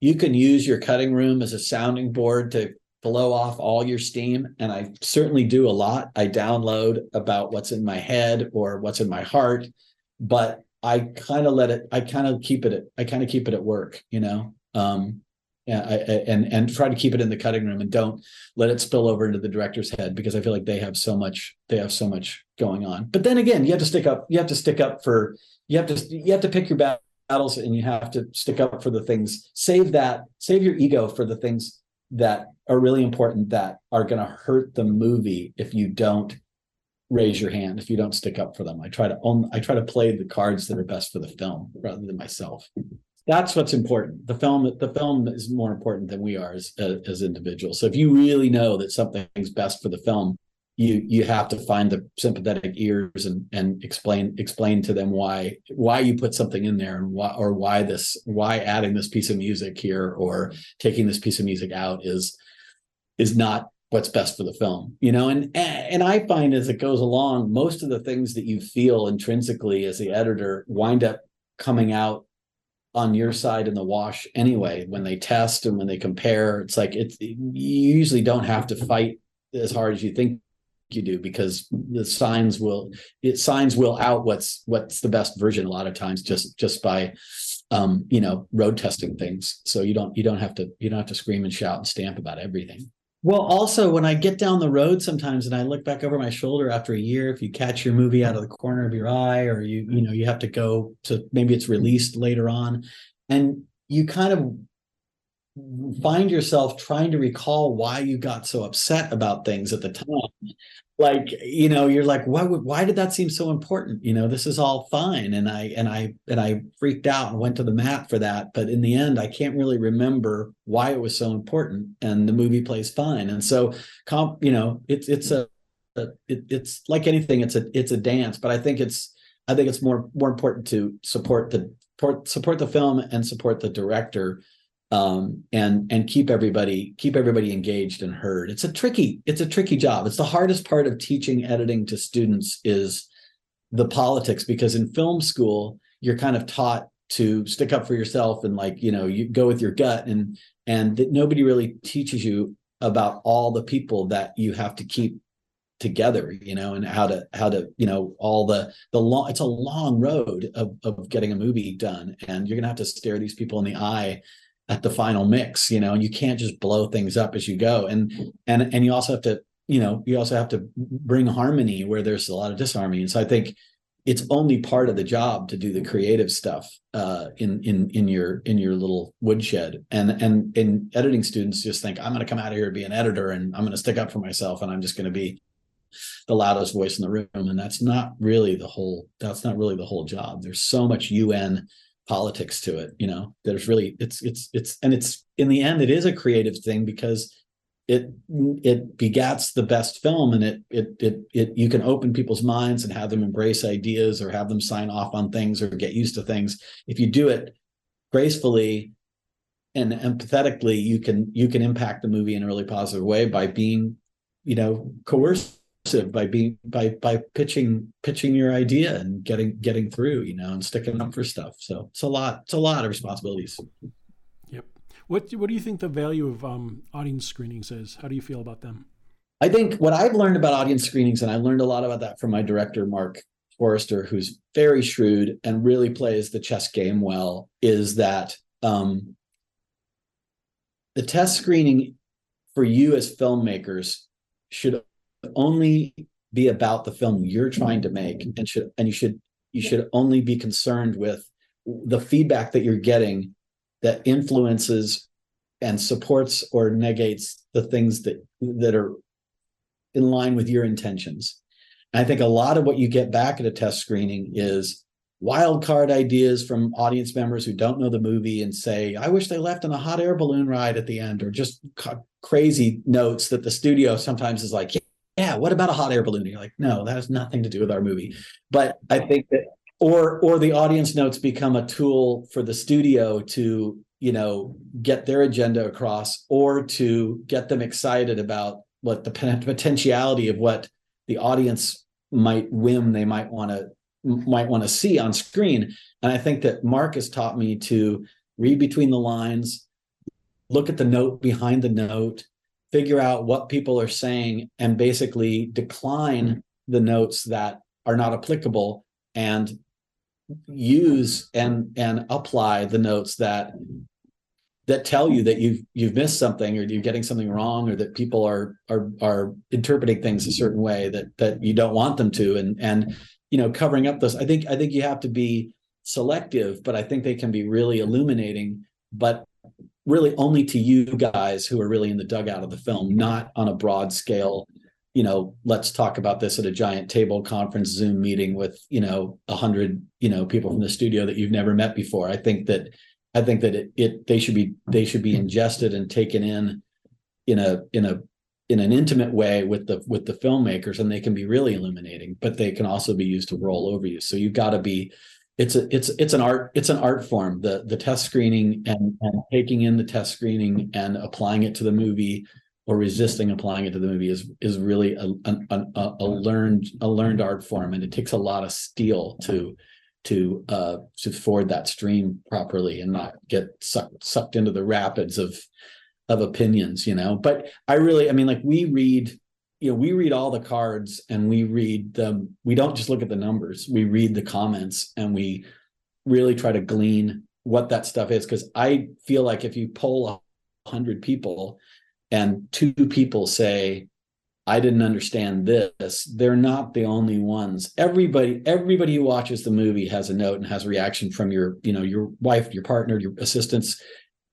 You can use your cutting room as a sounding board to blow off all your steam and i certainly do a lot. I download about what's in my head or what's in my heart but i kind of let it i kind of keep it at, i kind of keep it at work you know um yeah, I, I, and and try to keep it in the cutting room and don't let it spill over into the director's head because I feel like they have so much they have so much going on. But then again, you have to stick up. You have to stick up for you have to you have to pick your battles and you have to stick up for the things. Save that. Save your ego for the things that are really important that are going to hurt the movie if you don't raise your hand if you don't stick up for them. I try to own, I try to play the cards that are best for the film rather than myself that's what's important. The film, the film is more important than we are as as individuals. So if you really know that something's best for the film, you you have to find the sympathetic ears and and explain explain to them why why you put something in there and why or why this why adding this piece of music here or taking this piece of music out is is not what's best for the film you know? And and i find as it goes along most of the things that you feel intrinsically as the editor wind up coming out on your side in the wash anyway when they test and when they compare it's like it's you usually don't have to fight as hard as you think you do because the signs will it signs will out what's what's the best version a lot of times just just by um you know road testing things. So you don't you don't have to you don't have to scream and shout and stamp about everything well also when i get down the road sometimes and i look back over my shoulder after a year if you catch your movie out of the corner of your eye or you you know you have to go to maybe it's released later on and you kind of find yourself trying to recall why you got so upset about things at the time like you know you're like why would why did that seem so important? You know this is all fine. And i and i and i freaked out and went to the mat for that. But in the end i can't really remember why it was so important and the movie plays fine. And so comp you know it's it's a, it, it's like anything it's a it's a dance. But i think it's i think it's more more important to support the support, support the film and support the director um, and and keep everybody keep everybody engaged and heard. It's a tricky it's a tricky job. It's the hardest part of teaching editing to students is the politics because in film school you're kind of taught to stick up for yourself and like you know you go with your gut and and that nobody really teaches you about all the people that you have to keep together you know and how to how to you know all the the long it's a long road of, of getting a movie done and you're gonna have to stare these people in the eye at the final mix you know you can't just blow things up as you go. And and and you also have to you know you also have to bring harmony where there's a lot of disharmony. And so i think it's only part of the job to do the creative stuff uh, in in in your in your little woodshed. And and and editing students just think i'm going to come out of here and be an editor and i'm going to stick up for myself and i'm just going to be the loudest voice in the room. And that's not really the whole that's not really the whole job. There's so much un politics to it you know there's really it's it's it's and it's in the end it is a creative thing because it it begats the best film and it it it it you can open people's minds and have them embrace ideas or have them sign off on things or get used to things. If you do it gracefully and empathetically you can you can impact the movie in a really positive way by being you know coercive by being by by pitching pitching your idea and getting getting through you know and sticking up for stuff. So it's a lot it's a lot of responsibilities. Yep. What what do you think the value of um, audience screenings is? How do you feel about them? I think what i've learned about audience screenings and i learned a lot about that from my director Marc Forster who's very shrewd and really plays the chess game well is that um, the test screening for you as filmmakers should only be about the film you're trying to make mm-hmm. and should and you should you should only be concerned with the feedback that you're getting that influences and supports or negates the things that that are in line with your intentions. And I think a lot of what you get back at a test screening is wild card ideas from audience members who don't know the movie and say, I wish they left on a hot air balloon ride at the end, or just crazy notes that the studio sometimes is like, yeah, what about a hot air balloon? And you're like, no, that has nothing to do with our movie. Mm-hmm. But I think that or or the audience notes become a tool for the studio to, you know, get their agenda across or to get them excited about what the potentiality of what the audience might whim they might want to might want to see on screen. And I think that Marc has taught me to read between the lines, look at the note behind the note, figure out what people are saying and basically decline mm-hmm. the notes that are not applicable and use and and apply the notes that that tell you that you've you've missed something or you're getting something wrong or that people are are are interpreting things a certain way that that you don't want them to. And and you know covering up those i think i think you have to be selective but i think they can be really illuminating. But really only to you guys who are really in the dugout of the film, not on a broad scale. You know, let's talk about this at a giant table conference Zoom meeting with you know a hundred you know people from the studio that you've never met before. I think that I think that it, it they should be they should be ingested and taken in in a in a in an intimate way with the with the filmmakers and they can be really illuminating but they can also be used to roll over you so you've got to be it's a it's it's an art it's an art form the the test screening and and taking in the test screening and applying it to the movie or resisting applying it to the movie is is really a, a, a learned a learned art form and it takes a lot of steel to to uh to ford that stream properly and not get sucked sucked into the rapids of of opinions, you know. But I really, I mean, like we read, you know, we read all the cards and we read them. We don't just look at the numbers. We read the comments and we really try to glean what that stuff is. Because I feel like if you poll a hundred people and two people say, I didn't understand this. They're not the only ones. Everybody, everybody who watches the movie has a note and has a reaction from your, you know, your wife, your partner, your assistants,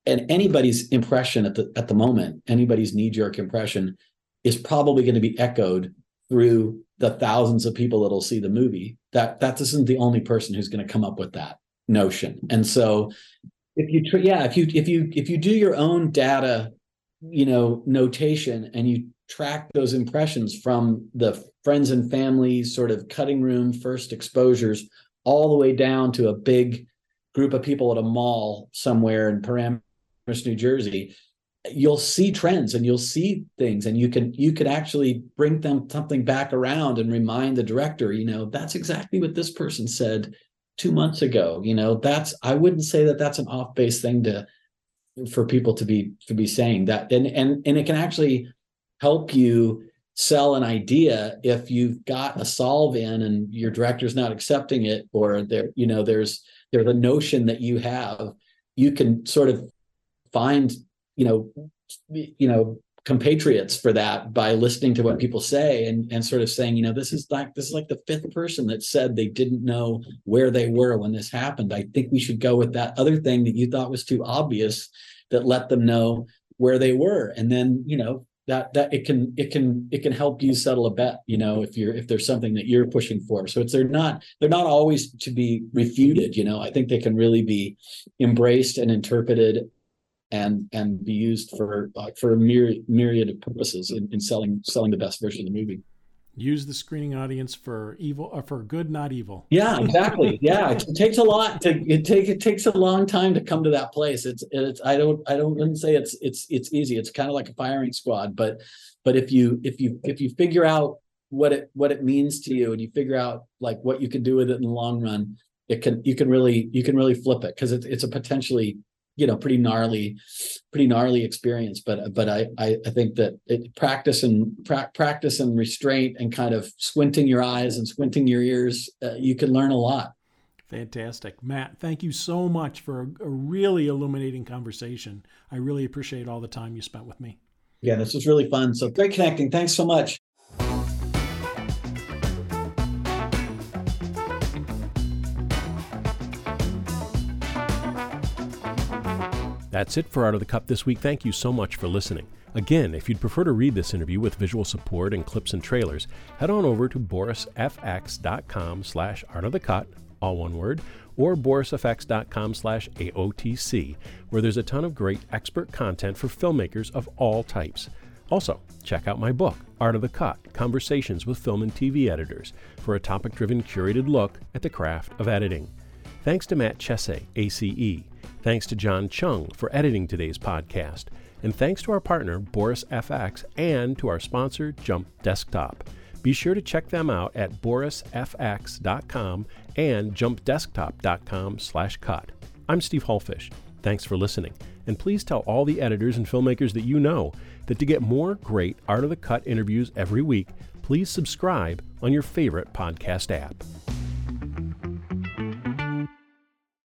and anybody's impression at the at the moment, anybody's knee jerk impression is probably going to be echoed through the thousands of people that'll see the movie. That that isn't the only person who's going to come up with that notion. And so, if you tr- yeah, if you if you if you do your own data, you know, notation and you track those impressions from the friends and family sort of cutting room first exposures all the way down to a big group of people at a mall somewhere in Paramus, New Jersey, you'll see trends and you'll see things and you can you could actually bring them something back around and remind the director you know that's exactly what this person said two months ago. You know that's i wouldn't say that that's an off base thing to for people to be to be saying that. And and and it can actually help you sell an idea if you've got a solve in and your director's not accepting it or there you know there's there's a notion that you have. You can sort of find you know you know compatriots for that by listening to what people say and and sort of saying you know this is like this is like the fifth person that said they didn't know where they were when this happened. I think we should go with that other thing that you thought was too obvious that let them know where they were. And then you know that that it can it can it can help you settle a bet you know if you're if there's something that you're pushing for. So it's they're not they're not always to be refuted you know. I think they can really be embraced and interpreted and and be used for uh, for a myriad myriad of purposes in, in selling selling the best version of the movie. Use the screening audience for evil or uh, for good, not evil. Yeah, exactly. yeah, it, it, takes a lot to it take it takes a long time to come to that place. It's it's I don't I don't wouldn't say it's it's it's easy. It's kind of like a firing squad, but but if you if you if you figure out what it what it means to you and you figure out like what you can do with it in the long run, it can you can really you can really flip it because it's it's a potentially you know pretty gnarly pretty gnarly experience but but i i, I think that it, practice and pra- practice and restraint and kind of squinting your eyes and squinting your ears uh, you can learn a lot. Fantastic. Matt thank you so much for a, a really illuminating conversation. I really appreciate all the time you spent with me. Yeah this was really fun. So great connecting. Thanks so much That's it for Art of the Cut this week. Thank you so much for listening. Again, if you'd prefer to read this interview with visual support and clips and trailers, head on over to borisfx.com slash art of the cut, all one word, or borisfx.com slash AOTC, where there's a ton of great expert content for filmmakers of all types. Also, check out my book, Art of the Cut Conversations with Film and TV Editors, for a topic driven curated look at the craft of editing. Thanks to Matt Chesse, ACE. Thanks to John Chung for editing today's podcast. And thanks to our partner, Boris FX, and to our sponsor, Jump Desktop. Be sure to check them out at borisfx.com and jumpdesktop.com slash cut. I'm Steve Hullfish. Thanks for listening. And please tell all the editors and filmmakers that you know that to get more great Art of the Cut interviews every week, please subscribe on your favorite podcast app.